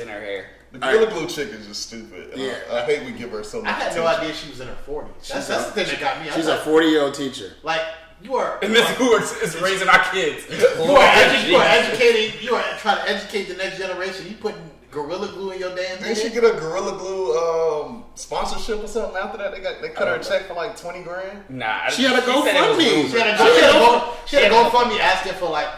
in her hair? The Gorilla Glue chick is just stupid. Yeah. Uh, I hate we give her so much I had no attention. idea she was in her forties. That's, that's the thing that got me. I She's a 40 year old teacher. like you are. And this is who is, is raising our kids. You are, edu- you are educating. You are trying to educate the next generation. You putting gorilla glue in your damn Didn't she get a Gorilla Glue um, sponsorship or something after that? They got they cut her a check for like twenty grand. Nah, She had a said it was GoFundMe. She had a, she go, she had a GoFundMe asking for like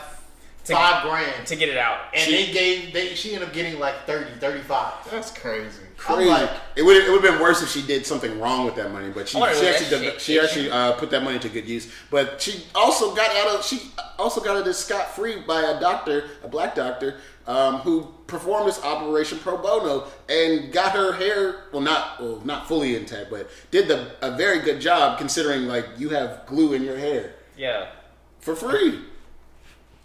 To- five grand, to get it out. and She- they gave they she ended up getting like 30, 35. That's crazy. Crazy. like- it would it would have been worse if she did something wrong with that money, but she she actually that did- shit- she actually uh, put that money to good use. But she also got out of she also got out of scot free by a doctor, a black doctor, um, who performed this operation pro bono and got her hair well not well not fully intact, but did the a very good job considering like you have glue in your hair Yeah. for free.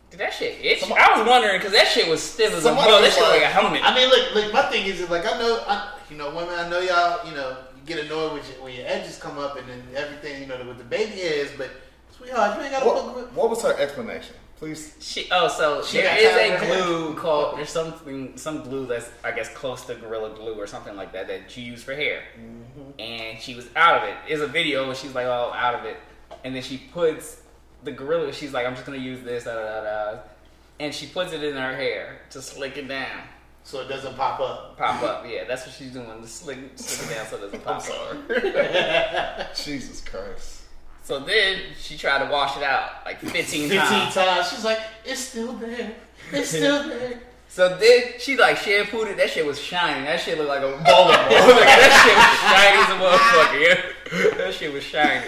Did that shit itch? Somebody- I was wondering because that shit was stiff as a Somebody bug. That shit like like- a helmet. I mean, look, like my thing is, is like I know, I, you know, women. I know y'all, you know, you get annoyed with your, when your edges come up and then everything, you know, with the baby hairs. But sweetheart, you ain't got to What, put. what was her explanation? Please. She, oh, so She there got is a of her hair. glue called there's something some glue that's I guess close to gorilla glue or something like that that you use for hair. Mm-hmm. And she was out of it. There's a video where she's like all out of it, and then she puts the gorilla. She's like, I'm just gonna use this, da da da, da. and she puts it in her hair to slick it down, So it doesn't pop up. pop up. Yeah, that's what she's doing to slick slick it down so it doesn't pop I'm up. sorry. Jesus Christ. So then she tried to wash it out like 15 Fifteen times. times. She's like, it's still there. It's still there. So then she like shampooed it. That shit was shining. That shit looked like a bowling ball. like, that shit was shiny as a motherfucker. Yeah. That shit was shiny.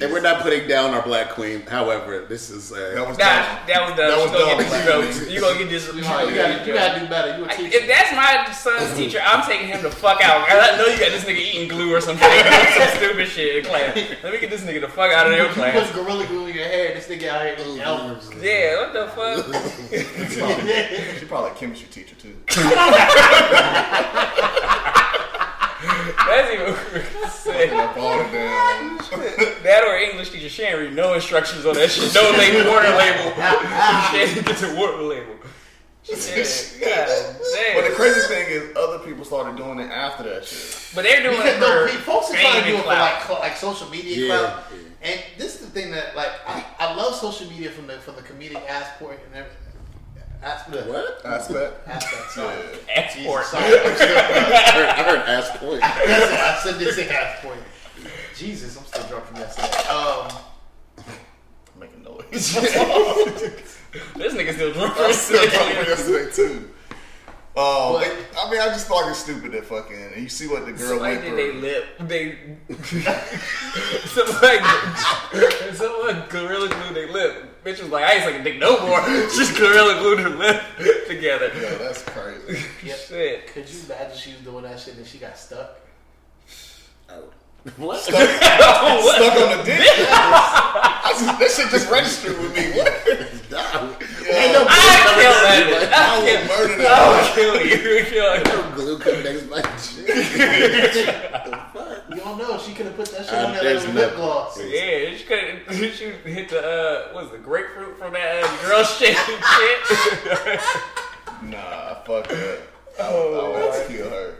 And we're not putting down our black queen. However, this is That uh, was Nah, dumb. that was dumb. That was you gonna dumb, get black this, queen. you gonna get this. You gotta, you gotta do better. You a I- teacher. If that's my son's teacher, I'm taking him the fuck out. I know you got this nigga eating glue or something, some stupid shit in class. Let me get this nigga the fuck out of your You class. put gorilla glue in your hair. This nigga out here eating elbows. Yeah, what the fuck? She probably, she probably a chemistry teacher too. That's even sick. Up all the damn. That or English teacher, she ain't read no instructions on that shit. No label, water label. she ain't get the water label. Shit, God But the damn. crazy thing is, other people started doing it after that shit. But they're doing it Because no, for folks are trying to do it for like like social media Yeah, clout. yeah. And this is the thing that like I, I love social media from the from the comedic aspect and everything. Aspect. what? Aspect. Aspect. Sorry. Yeah. export. Jesus, sorry. I'm still- I heard, I heard ass point. That's. I said this ass point. Jesus, I'm still drunk from yesterday. Um, Making noise. This nigga still drunk. I was still drunk from yesterday too. Um, What? I mean, I just thought like it's stupid that fucking. And you see what the girl like went did they through. lip they someone someone gorilla glued their lip. Bitch was like, I ain't sucking dick no more. Just gorilla glued her lip together. Yo, that's crazy. yep. Shit. Could you imagine she was doing that shit and she got stuck? Oh. What? Stuck on the dick. I just, that shit just registered with me. What? Ain't no I kill that glue bitch. I I would kill murder I that. will kill you. Kill you. no glue coming next month. You don't know. She could have put that shit Uh, on there there's lip gloss. Yeah, she could she hit the uh what's the grapefruit from that uh, girl shit shit. Nah, fuck that. I would, I would have kill her.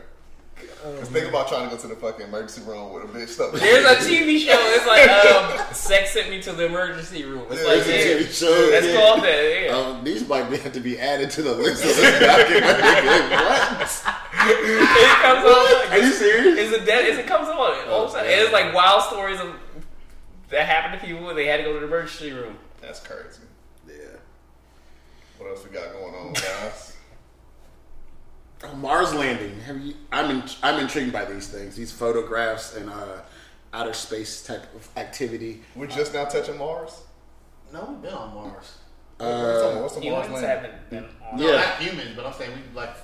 Cause think about trying to go to the fucking emergency room with a bitch stuck. There's a TV show. It's like um, sex sent me to the emergency room. It's like There's a yeah, TV show. that's yeah. called that. Yeah. Um, these might have to be added to the list of this document. what? it comes on. Are you serious? Is it dead? Is it comes on all the time. man. It's like wild stories of that happened to people. When they had to go to the emergency room. That's crazy. Yeah. What else we got going on, guys? Oh, Mars landing. Have you? I'm in, I'm intrigued by these things, these photographs and uh, outer space type of activity. We're just now touching Mars. No, we've been on Mars. what's the, what's the Mars landing? haven't been on. No, Yeah. not humans, but I'm saying we like.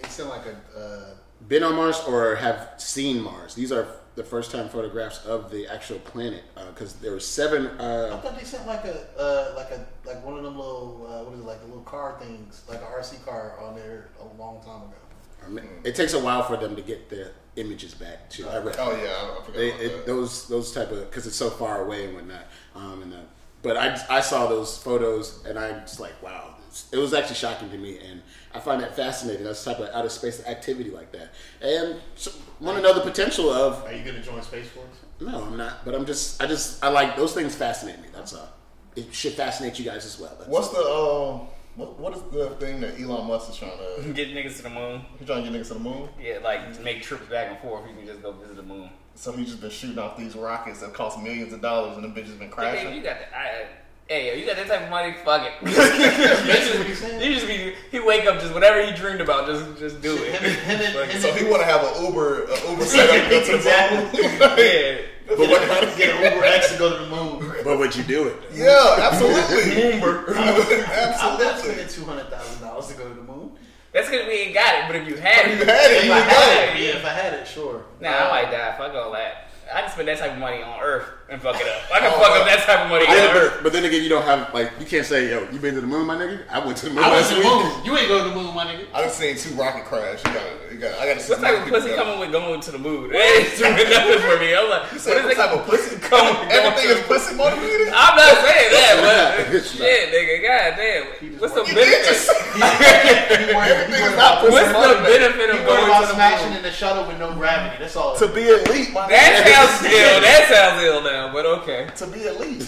They sound like a. Uh, Been on Mars or have seen Mars? These are the first time photographs of the actual planet because there were seven. I Uh, thought they sent like a uh, like a like one of them little uh, what is it like the little car things like an RC car on there a long time ago. I mean, it takes a while for them to get the images back. Too. I read. Oh yeah, I, I forgot They, about it, that. those those type of because it's so far away and whatnot. Um, and the, but I I saw those photos and I was like, wow, it was actually shocking to me, and I find that fascinating. That's type of outer space activity like that, and so, want to know the potential of. Are you gonna join Space Force? No, I'm not. But I'm just I just I like those things fascinate me. That's all. It should fascinate you guys as well. That's What's the um? What, what is the thing that Elon Musk is trying to? Get niggas to the moon. He's trying to get niggas to the moon. Yeah, like make trips back and forth. You can just go visit the moon. So he's just been shooting off these rockets that cost millions of dollars, and the bitches been Hey, crashing. you got that? I, hey, yo, you got that type of money? Fuck it. Basically what he's saying. You just be he wake up just whatever he dreamed about, just just do it. and- him, and- Like, So and- he want to have an Uber, a Uber setup to go to the Exactly. moon. yeah. But what, get an Uber X to go to the moon. but would you do it? yeah, absolutely. Moonber. I'm not absolutely. spending two hundred thousand dollars to go to the moon. That's because we ain't got it. But if you had You it, had it, If you I got had it. it, yeah, if I had it, sure. nah, I might die. Fuck all that. I can spend that type of money on Earth and fuck it up. I can Oh, fuck wow. up that type of money Yeah, on Earth. but, but then again, you don't have like you can't say yo, you been to the moon, my nigga. I went to the moon I went last to the week. moon. You ain't go to the moon, my nigga. I done seen two rocket crash. You got, you got. I got to see. What type of pussy coming with going to the mood. That ain't doing nothing for me. I'm like, You what said is what it? type of pussy? Come on, Everything is pussy motivated. I'm not saying that, but shit, nigga, god damn. What's the You did just benefit? Everything is not pussy What's the benefit of going about to the smashing in the shuttle with no gravity. That's all. To be elite, my That nigga. sounds ill. That sounds ill now, but okay. To be elite.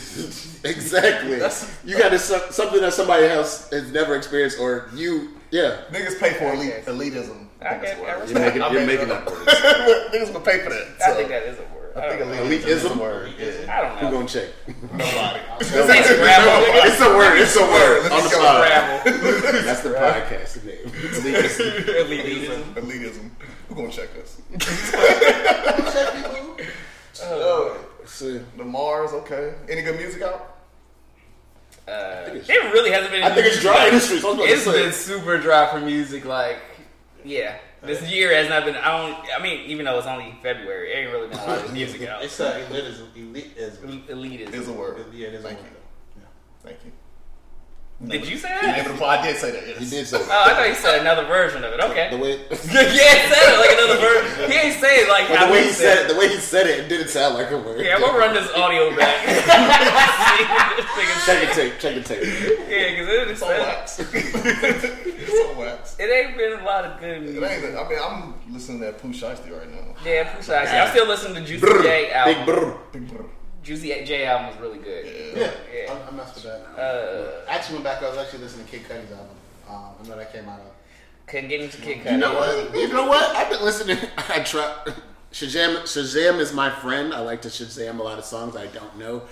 Exactly. That's- you got to something that somebody else has never experienced, or you. Yeah, Niggas pay for elite, elitism. I think that's what I you're making I you're mean, making up words. Niggas will pay for that. I think that is a word. I think don't elitism is a Elitism? word. Yeah. I don't Who know. gonna check? Nobody. Thanks, Gravel. It's a word. It's a word. Let's On the go. spot. That's the podcast name. Elitism. Elitism. Elitism. Who gonna check us? Check people. Oh, See, The Mars, okay. Any good music out? Uh, it really hasn't been. I think it's dry industry. So I was about to It's say. been super dry for music. Like, yeah, this year has not been. I don't. I mean, even though it's only February, it ain't really been a lot of music out. It's uh, elite is elite is Elite Is is. a word. yeah, it is a Thank word, you. though. Thank you. Did you say that? but I did say that. Yes. He did say Oh, I thought he said another version of it. Okay. the way. yeah, he said it like another version. He ain't say it like But the way he said it, the way he said it, it didn't sound like a word. Yeah, I'm gonna run this audio back. Check the tape. Check the tape. Yeah, because it, It's on wax. it's on wax. it ain't been a lot of good It ain't. I mean, I'm listening to that Pooh Shiesty right now. Yeah, Pooh Shiesty. I'm still listening to Juicy Brr, J Big album. brr. Big brother. Juicy J album was really good. Yeah, Yeah. I, I messed with that. Uh, I actually went back. I was actually listening to Kid Cudi's album. Um, I know that came out of. couldn't get into Kid Cudi. You know what? You know what? I've been listening. I try. Shazam, Shazam is my friend. I like to Shazam a lot of songs I don't know,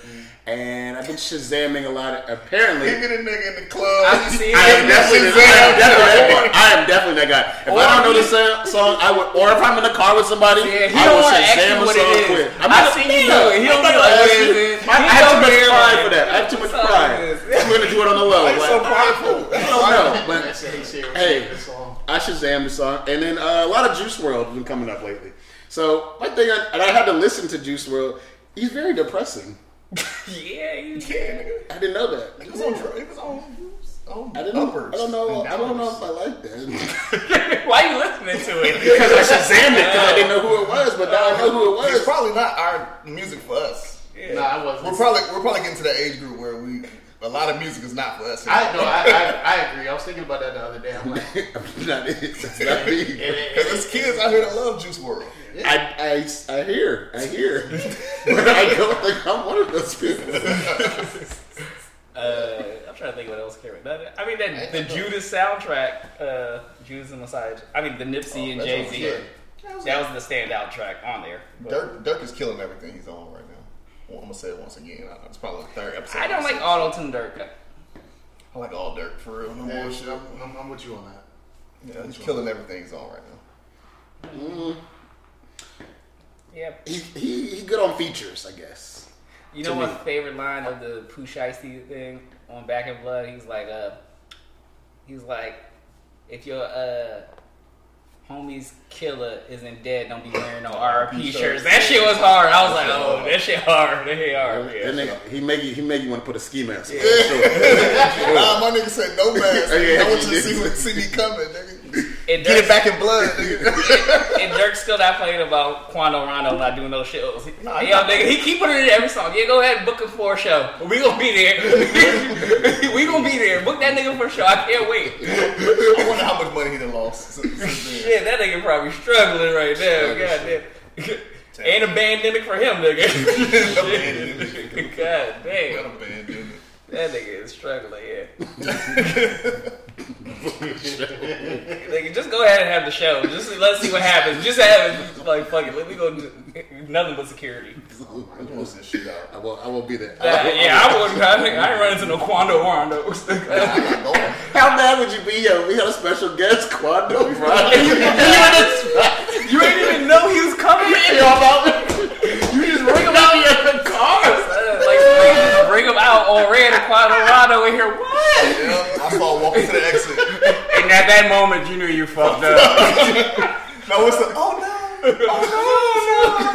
and I've been Shazamming a lot. Of, apparently, He get a nigga in the club. I see I am definitely, I am definitely, I am definitely that guy. If I don't know the song, I would, or if I'm in the car with somebody, Yeah, he I don't will want to ask you what song it is. quick. I'm I've not- seen you do it. He don't be like, "What is it?" I, I have too much pride for that. I have too much pride. is this? I'm gonna do it on the low. Like, so prideful. I don't know, but hey, Sarah, Hey. this song. I Shazam the song, and then uh, a lot of Juice WRLD has been coming up lately. So my thing, I, and I had to listen to Juice WRLD. He's very depressing. Yeah, you Yeah, nigga. I didn't know that. He was on. He was on. He was on I didn't. Uppers I don't know. I don't know if I like that Why are you listening to it? because I Shazammed it because I didn't know who it was, but now I know who it was. It's was. probably not our music for us. Yeah. Nah, I wasn't. We're probably we're probably getting to that age group where we a lot of music is not for us. I no, I, I, I agree. I was thinking about that the other day. I'm like, I'm not it. It's not me. Because there's kids out here that love Juice WRLD. I, I, I hear, I hear, but I don't think I'm one of those people. Uh, I'm trying to think what else came out. I mean, that the Judas soundtrack, uh, Judas and Messiah. I mean, the Nipsey and Jay Z. Z. I'm saying. That was the standout track on there. But Dirk Dirk is killing everything he's on right now. Well, I'm gonna say it once again. It's probably the third episode. I don't like auto tune Dirk. I like all Dirk for real. No yeah, bullshit. I'm, I'm, I'm with you on that. Yeah, he's killing everything he's on right now. Yeah. He, he, he good on features, I guess. You know To my me. favorite line of the Pooh Shiesty thing on Back in Blood? He's like, uh, he's like, if your uh, homie's killer isn't dead, don't be wearing no RP shirts. That shit was hard. I was like, oh, that shit hard. That shit hard. And Yeah. then he make you, he make you want to put a ski mask. on. Yeah. Sure. Nah, my nigga said no mask. I want you to see, did. see me coming, nigga. And Get it back in blood, nigga. and Dirk's still not playing about Quando Rondo not doing those shows. Nah, Yo, nigga, he keep putting it in every song. Yeah, go ahead and book him for a show. We gonna be there. we gonna be there. Book that nigga for a show. I can't wait. I wonder how much money he done lost since, since then. Shit, that nigga probably struggling right now. God damn. Ain't a pandemic for him, nigga. God What damn. a pandemic. That nigga is struggling, yeah. nigga, just go ahead and have the show. Just let's see what happens. Just have it. Like, fuck it. Let me go do nothing but security. I'm gonna this shit out. I will, I will be there. Uh, yeah, I wouldn't. I, think- I ain't run into no Quando Rondos. I'm not going. How mad would you be, yo? We had a special guest, Quando Friday. you ain't you ain't even know he was coming in. You just bring him out in the car. Uh, like, they just bring him out all red and Quando Rondo in here. What? Yeah, I saw him walking to the exit. And at that moment, you knew you fucked up. No, it's the oh no, oh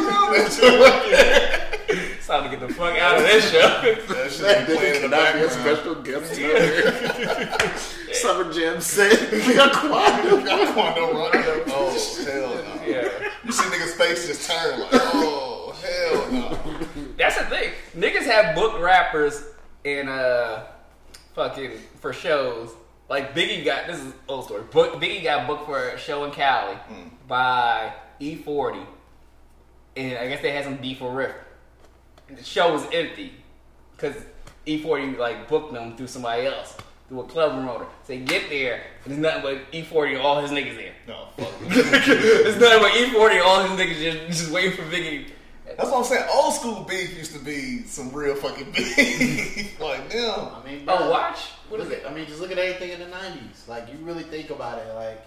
no, no, no. That shit, it's time to get the fuck out of this show. that shit That playing in the cannot be a background. special guest. here. Summer Jam said, we got Quando. Got Quando Rondo. Oh hell no. Yeah. You see niggas face just turn like, oh hell no. That's the thing. Niggas have booked rappers in uh fucking for shows. Like Biggie got this is old story. Book, Biggie got booked for a show in Cali by E-40, and I guess they had some beef or riff. The show was empty because E-40 like booked them through somebody else through a club promoter. So they get there, and there's nothing but E-40 and all his niggas there. No, fuck. there's nothing but E40 and all his niggas just, just waiting for Biggie. That's what I'm saying. Old school beef used to be some real fucking beef. like now, I mean, Oh, watch. What is it? I mean, just look at everything in the '90s. Like, you really think about it. Like,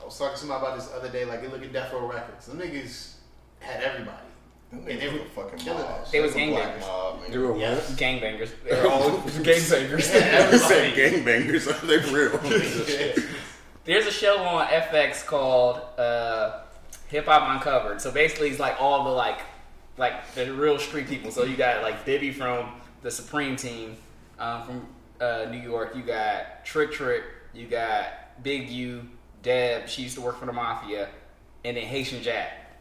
I was talking to somebody about this other day. Like, you look at Death Row Records. Them niggas had everybody. Them And niggas they was were a fucking killing mob. us. They was That's a black gangbangers. mob, man. They were Yeah. what? Gangbangers. They're all gangbangers. You said gangbangers. They real. There's a show on FX called uh, Hip Hop Uncovered. So basically, it's like all the like, like the real street people. So you got like Bimmy from the Supreme Team um, from uh, New York. You got Trick Trick. You got Big U. Deb. She used to work for the Mafia, and then Haitian Jack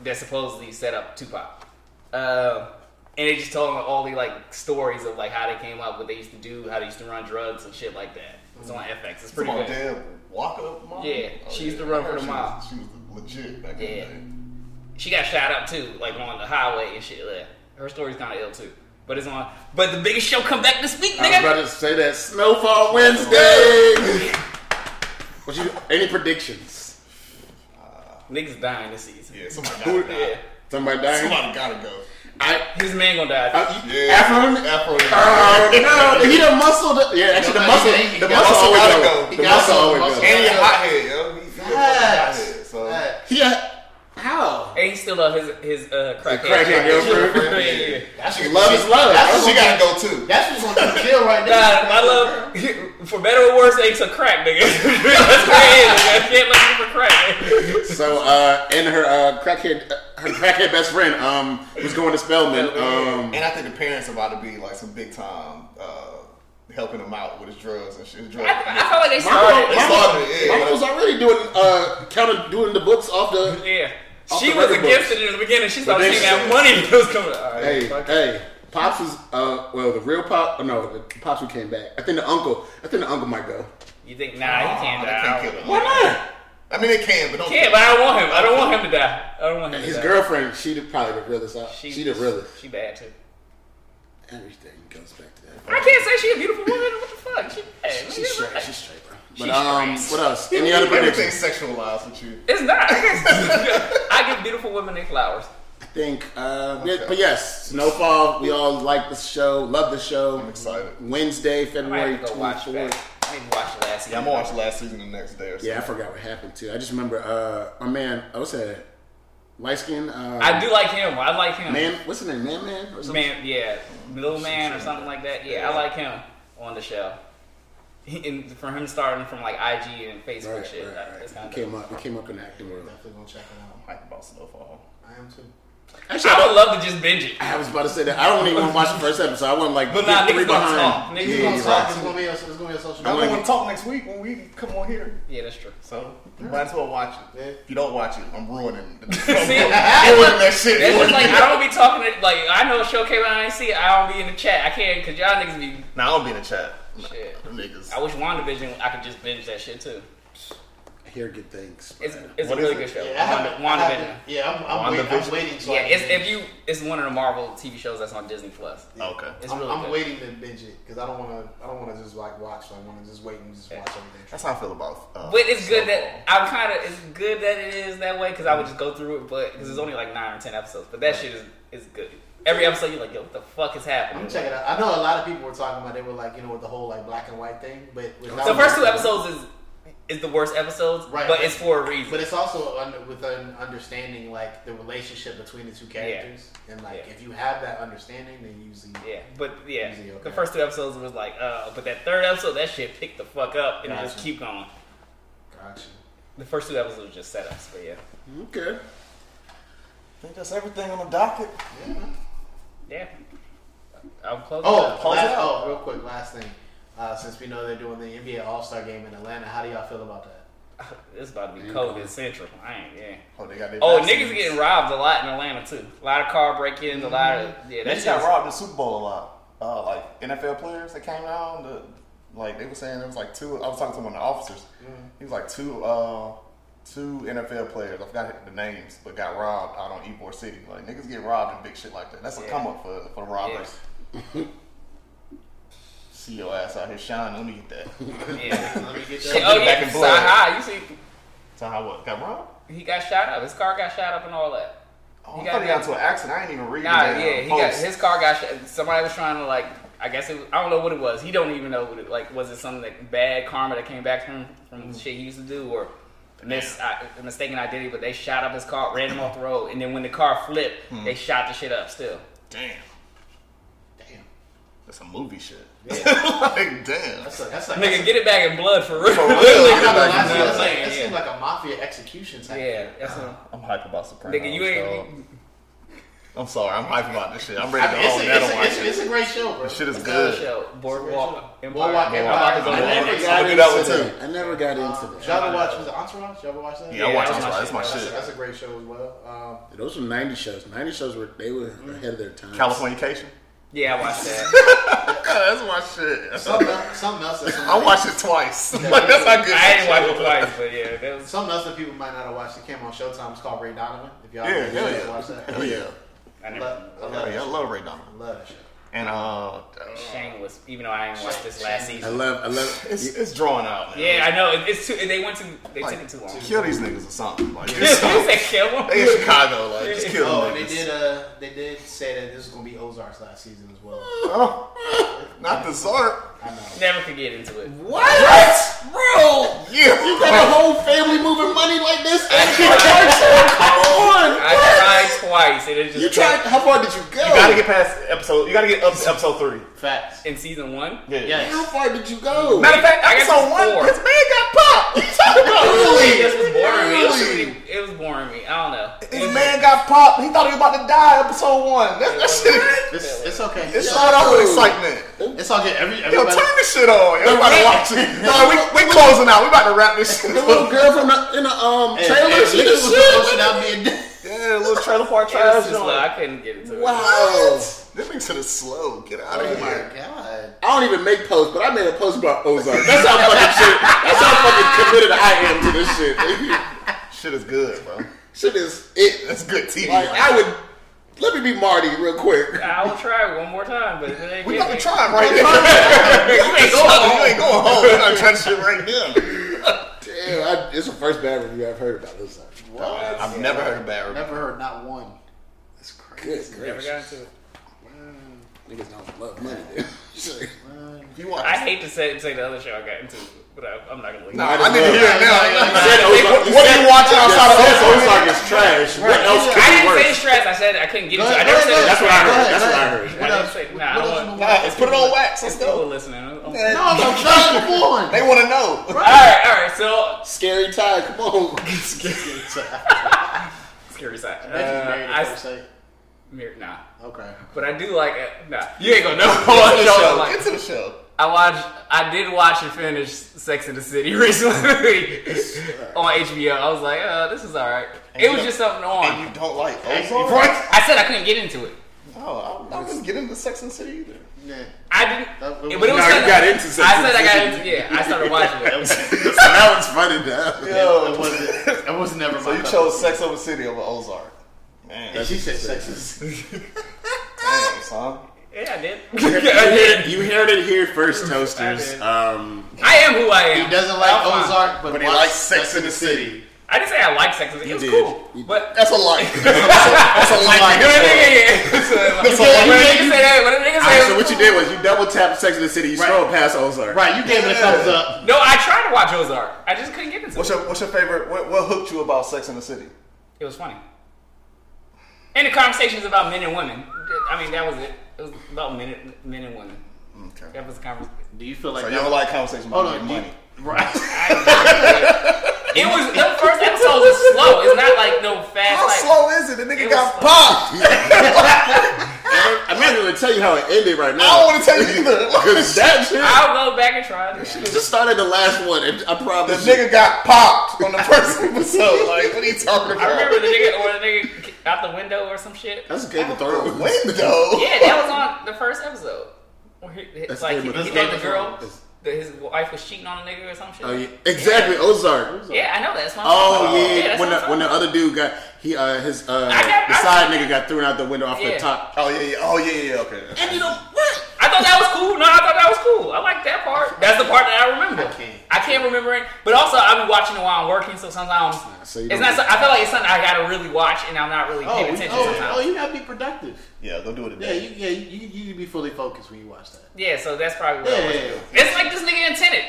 that supposedly set up Tupac. Um, and they just told them all the like stories of like how they came up, what they used to do, how they used to run drugs and shit like that. It's on FX. It's It's pretty about good. Deb Waka mom? Yeah, she used to run for the mob. She was legit back Yeah. in the day. She got shot up too, like on the highway and shit. Like, her story's kind of ill too. But it's on. But the biggest show come back this week, I was nigga. about to say that Snowfall Wednesday. what you? Any predictions? Uh, Niggas dying this season. Yeah, somebody gotta Yeah. Somebody dying? Somebody gotta go. I. his man gonna die. Uh, Yeah. Afro. Afro. Oh no! He the muscle. The, yeah, actually, the muscle. he- he The muscle muscle always gotta go. go. The He got muscle some always muscle. go. And he a hothead, yo. He, he a Facts. fucking hothead. So Facts. He a, how? and he still love his his uh, crackhead. crackhead girlfriend? yeah, yeah, yeah. That's Love is love. That's what she what gotta go too. That's what's gonna kill right Nah, now. I love for better or worse, they took crack, nigga. That's crazy. I can't let you for crack. nigga. So, uh, and her uh, crackhead, her crackhead best friend, um, was going to Spelman. Um, And I think the parents about to be like some big time uh, helping him out with his drugs and shit. His drug. I, I felt like they Mama, started. They Mama, started it, yeah. Mama was already doing, uh, counting, doing the books off the. Yeah. Off She was record against books. it in the beginning. She But started then seeing she that said- money that was coming. All right, Hey, fuck hey, pops was, uh, well, the real pop. oh, No, the pops who came back. I think the uncle. I think the uncle might go. You think, nah, he can't they die. can't kill him. Why not? I mean, they can, but don't. Can't, but I don't want him. I don't want him to die. I don't want him His to die. girlfriend, she the, probably the realest. Out. She, the realest. She bad too. Everything goes back to that. I can't say she a beautiful woman. What the fuck? She bad. She's Nigga, straight. She's straight, bro. But She's um, straight. what else? Any other Everything's predictions? sexualized with you. It's not. I, give beautiful women their flowers. I think, uh, yeah, but yes, Snowfall. We all like the show, love the show. I'm excited. Wednesday, I might February have to go watch twenty that. fourth. I need to watch the last Yeah, season. I'm gonna watch the last season the next day or something. Yeah, I forgot what happened too. I just remember uh, my man. I was a light skin. Um, I do like him. I like him. Man, what's his name? Man, man, or something? Man, yeah, little man or something like that. Yeah, I like him on the show. He, and for him starting from like IG and Facebook Right, shit, right, that- right. that's He kind of came up. He came up in the acting world. Definitely gonna check it out. I'm hyped about Snowfall. I am too. Actually, I I, would don't, love to just binge it. I was about to say that. I don't even want to watch the first episode. I want like But get nah, three niggas gonna behind. talk. Niggas Yeah, gonna you're It's gonna be a, it's gonna be a social I I'm gonna it. talk next week when we come on here. Yeah, that's true. So you might as well watch it. Yeah. If you don't watch it, I'm ruining. I'm See, ruining that shit. That's just like I don't be talking to like I know a show came out and I ain't see it. I don't be in the chat. I can't because y'all niggas be Nah, I don't be in the chat. Shit. Them niggas. I wish WandaVision I could just binge that shit too. I hear good things. It's it's a is really it? good show. Yeah, I haven't, Wanda, I WandaVision. haven't, yeah, I'm, I'm, waiting, I'm WandaVision? waiting. So Yeah, it's if you it's one of the Marvel TV shows that's on Disney Plus. Okay. It's I'm, really I'm good. waiting to binge it because I don't want to. I don't want to just like watch. I want to just wait and just Yeah. watch everything. That's how I feel about. Uh, But it's good Snowfall. that I'm kind of it's good that it is that way because I would just go through it, but because it's only like nine or ten episodes. But that shit is is good. Every episode you're like, yo, what the fuck is happening? I'm happening? gonna check it out. I know a lot of people were talking about. They were like, you know, with the whole like black and white thing. But The first two episodes is is the worst episodes, Right. but it's for a reason. But it's also under, with an understanding like the relationship between the two characters, and like Yeah. if you have that understanding, then usually Yeah, but yeah, okay. the first two episodes was like, uh, but that third episode, that shit picked the fuck up and it just keep going. Gotcha. The first two episodes were just setups, but yeah, Okay. I think that's everything on the docket. yeah. I'll close. Oh, it up. Close last, it out. oh, real quick, last thing. Uh, since we know they're doing the NBA All Star game in Atlanta, how do y'all feel about that? it's about to be Ain't cold going. and central. I ain't yeah. Oh, they got their Oh, vaccines. niggas getting robbed a lot in Atlanta too. A lot of car break-ins, a lot of yeah. They That got shit. robbed in the Super Bowl a lot. Uh, like NFL players that came down, the, like they were saying there was like two. I was talking to one of the officers. He was like two, uh, two NFL players. I forgot the names, but got robbed out on Ybor City. Like niggas get robbed in big shit like that. That's a Yeah. come up for for the robbers. See your ass out here shining. Let me get that. Yeah. Let me get Shit, that. oh back yeah, in blood. Saha, you see, how what got robbed? he got shot up. His car got shot up and all that. Oh, He I got got into an accident. I ain't even read Nah, damn yeah, he got his car got shot. Somebody was trying to like, I guess it was, I don't know what it was. He don't even know what it like. Was it something like bad karma that came back to him from Mm-hmm. shit he used to do, or mis- uh, mistaken identity, but they shot up his car, ran him off the road, and then when the car flipped, Hmm. they shot the shit up still. Damn, Damn. that's some movie shit. like damn. That's a, that's a, Nigga, get it back in blood for real. For real. Really, I'm not you know gonna what lie I'm to you, That's like, saying? that seems like a mafia execution type. Yeah, that's a, I'm hype about Sopranos. nigga. You dog. ain't. I'm sorry. I'm hype about this shit. I'm ready to mean, go it's, home a, now it's, and a, watch it's, it. it's a great show, bro. This shit is Good good. show. Boardwalk Empire. Boardwalk I'm Empire. about to go I to never that got Look at that one, into too. that. I never got into Did that. y'all ever watch was it Entourage? Y'all ever watch that? Yeah, I Yeah, watch Entourage. That's my shit. That's, shit. that's a great show as well. Um, Those were '90s shows. '90s shows were they were ahead of their time. California Californication. Yeah, I watched that. that's my shit. something, else, something else. That I watched it twice. like that's how good. I that didn't watch it twice, but yeah, that was. Something else that people might not have watched. It came on Showtime. It's called Ray Donovan. If y'all Yeah, ever hell yeah. yeah. watch that, Hell yeah. I I never. love, I love, Hell yeah. I love Ray Donovan. I love that show. And uh, Shameless, even though I didn't watch this last season. I season. love. I love. it's it's drawn out. Man. Yeah, I know. It's too. They went too. They Like, took it too long. Kill these niggas or something. Like, you said kill them. they in Chicago. Like, just kill Oh, them. they did. Uh, they did say that this is gonna be Ozark's last season as well. Oh, not the Zark. I know. Never could get into it. What? what? Bro, Yeah, you got a whole family moving money like this? And you Come on. I tried twice, and it just You tried. How far did you go? You gotta get past episode. You gotta get up to episode three. Facts. in season one. Yeah. Yes. How far did you go? Matter of fact, I episode it's one, four. his man got popped. What you talking about? It just was boring me. It was, Really? really, it was boring me. I don't know. His man got popped. He thought he was about to die. Episode one. That, that shit. It's, it's okay. It started off with excitement. It's all good. Every, Yo, turn this shit on. Yo, we about to watch it. No, we we closing out. We about to wrap this shit. The little girl from the in the um trailer. hey, she niggas was shit. supposed to not be a Yeah, a little trailer park It was trash. just like, I couldn't get into it. Wow. This nigga to the slow. Get out Oh of my here. god. I don't even make posts, but I made a post about Ozark. That's how fucking shit. That's how fucking committed I am to this shit. Shit is good, bro. shit is it. That's good TV. Like right I there. would. Let me be Marty real quick. I will try one more time, but it We gotta try it right now. You ain't going home. You ain't going home. We're not trying shit right now. Damn, I, it's the first bad review I've heard about Ozark. What? I've never heard a bad review. Never heard not one. That's crazy. Good Never gracious. got into it. Niggas don't love money. dude. Shit. You want? I hate to say, say the other show I got into, but I, I'm not gonna leave. No, I as need to hear it now. You said Ozark. What are you watching outside of You said Ozark? Ozark is trash. What else I could be didn't say worse? stress. I said I couldn't get Go into it. I never said. That's what I heard. That's what I heard. I What didn't else? say, What nah, else don't you want- want? Let's put it on wax. Let's go. listening. I'm- I'm- Yeah. No, I'm trying to move on. They want to know. All right, all right. So Scary time. Come on. scary side. That's just married Uh, at I first sight. mir- nah, Okay. but I do like it. Nah, you ain't gonna know. Get to the Show I Get to the show. I watched. I did watch and finish Sex in the City recently on HBO. I was like, oh, this is all right. And It was just something And on. you don't like Ozark? right. I said I couldn't get into it. No, I, I was getting into Sex and the City either. Yeah. I didn't. That- but it No, was you got into Sex I said the I got into. Yeah, I started watching it. so that was funny now. Yo, It wasn't. It was never. so you cup chose of Sex over City over Ozark. Man. And she said sexist. damn, son. Yeah, I did. You heard, did. you heard it here first, toasters. did. Um, I am who I am. He doesn't like I'm fine. Ozark, but, but he likes Sex in the City. I didn't say I like Sex. in the City. It was You cool. You but. That's a like. That's a like. Yeah, yeah, yeah, yeah. That's a When a like. nigga say that, when a nigga say so what you did was you double tapped Sex in the City, you Right. scrolled past Ozark. Right, you gave it a thumbs up. No, I tried to watch Ozark. I just couldn't get into What's it. your What's your favorite? What, what hooked you about Sex in the City? It was funny. And the conversations about men and women. I mean, that was it. It was about men, and- men and women. Okay. That was the conversation. Do you feel like So you don't like conversation about on, getting do you- money? Right. It was the first episode was slow. It's not like no fast. How like, slow is it? The nigga It got was- popped. I'm not going to tell you how it ended right now. I don't want to tell you either. Because that shit I'll go back and try it. just started the last one, and I probably The promise you. nigga got popped on the first episode. Like, what are you talking about? I remember the nigga or the nigga out the window or some shit. That's a Game of Thrones. window. Yeah, that was on the first episode. Where he, it's That's like Game he, of he Thrones. dated the girl. It's- That his wife was cheating on a nigga or some shit. Oh, yeah. Exactly, Ozark. Yeah, I know that. That's my Oh yeah, that's when what the I'm when the talking other dude got he uh his uh I got- the I- side nigga got thrown out the window off Yeah. the top. Oh yeah, yeah. Oh yeah, yeah. Okay. And you know what? I thought that was cool. No, I thought that was cool. I like that part. That's the part that I remember. I can't. I can't remember it, but also I've been watching it while I'm working, so sometimes so it's don't So, I feel like it's something I gotta really watch, and I'm not really Oh, paying you- attention oh, sometimes. oh, you gotta be productive. Yeah, go do it Yeah, you, yeah, you, you, you need to be fully focused when you watch that. Yeah, so that's probably what Yeah, I yeah, yeah. It's like this nigga intended.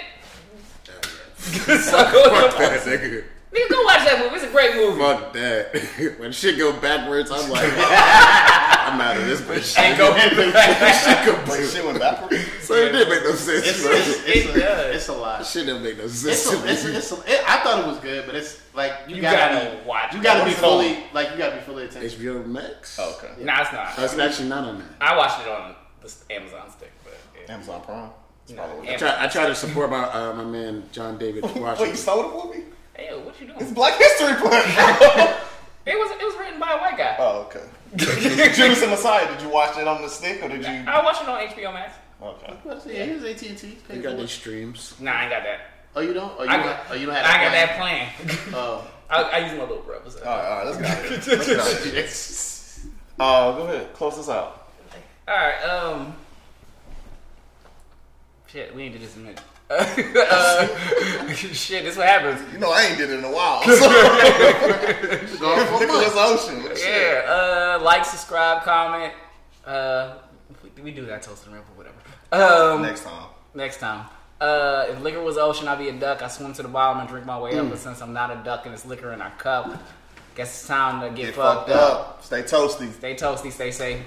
Oh, so, Fuck that nigga. Nigga, go watch that movie. It's a great movie. Fuck that. when shit go backwards, I'm like, I'm out of this bitch. And go shit go Wait, backwards. shit went backwards. So it didn't make no sense. It's, bro. it's, it's, It a, does. it's a lot. Shit didn't make no sense. It's a, me. it's, a, it's a, it, I thought it was good, but it's like you, You gotta, gotta be, watch You gotta be is on? fully like you gotta be fully attentive. HBO Max. Oh, okay. Nah, it's not. Oh, it's actually not on there. I watched it on the Amazon stick, but yeah. Amazon Prime. It's No, probably- I try, I try to support my uh, my man John David Wait, you Washington. saw the movie? Hey, yo, what you doing? It's Black History Month. It was it was written by a white guy. oh, okay. Judas and Messiah. Did you watch it on the stick or did you? I watched it on HBO Max. Okay. What's- Yeah, here's AT and T. You got these streams. Nah, I ain't got that. Oh, you don't? Oh, you I don't? got, oh, you don't have I got that that plan. plan? Oh. I, I use my little bro. So. All right, all right. Let's get out. Let's get out of here. Uh, go ahead. Close this out. All right. Um. Shit, we ain't did this in a minute. uh, shit, this what happens. You know I ain't did it in a while. So. Gone Nicholas. Ocean. Shit. Yeah. Uh, like, subscribe, comment. Uh, we, we do that toast and ramble, whatever. Um, Next time. Next time. Uh, if liquor was ocean, I'd be a duck. I swim to the bottom and drink my way up. But since I'm not a duck and it's liquor in our cup, guess it's time to get, Get fucked, fucked up. up. Stay toasty. Stay toasty, stay safe.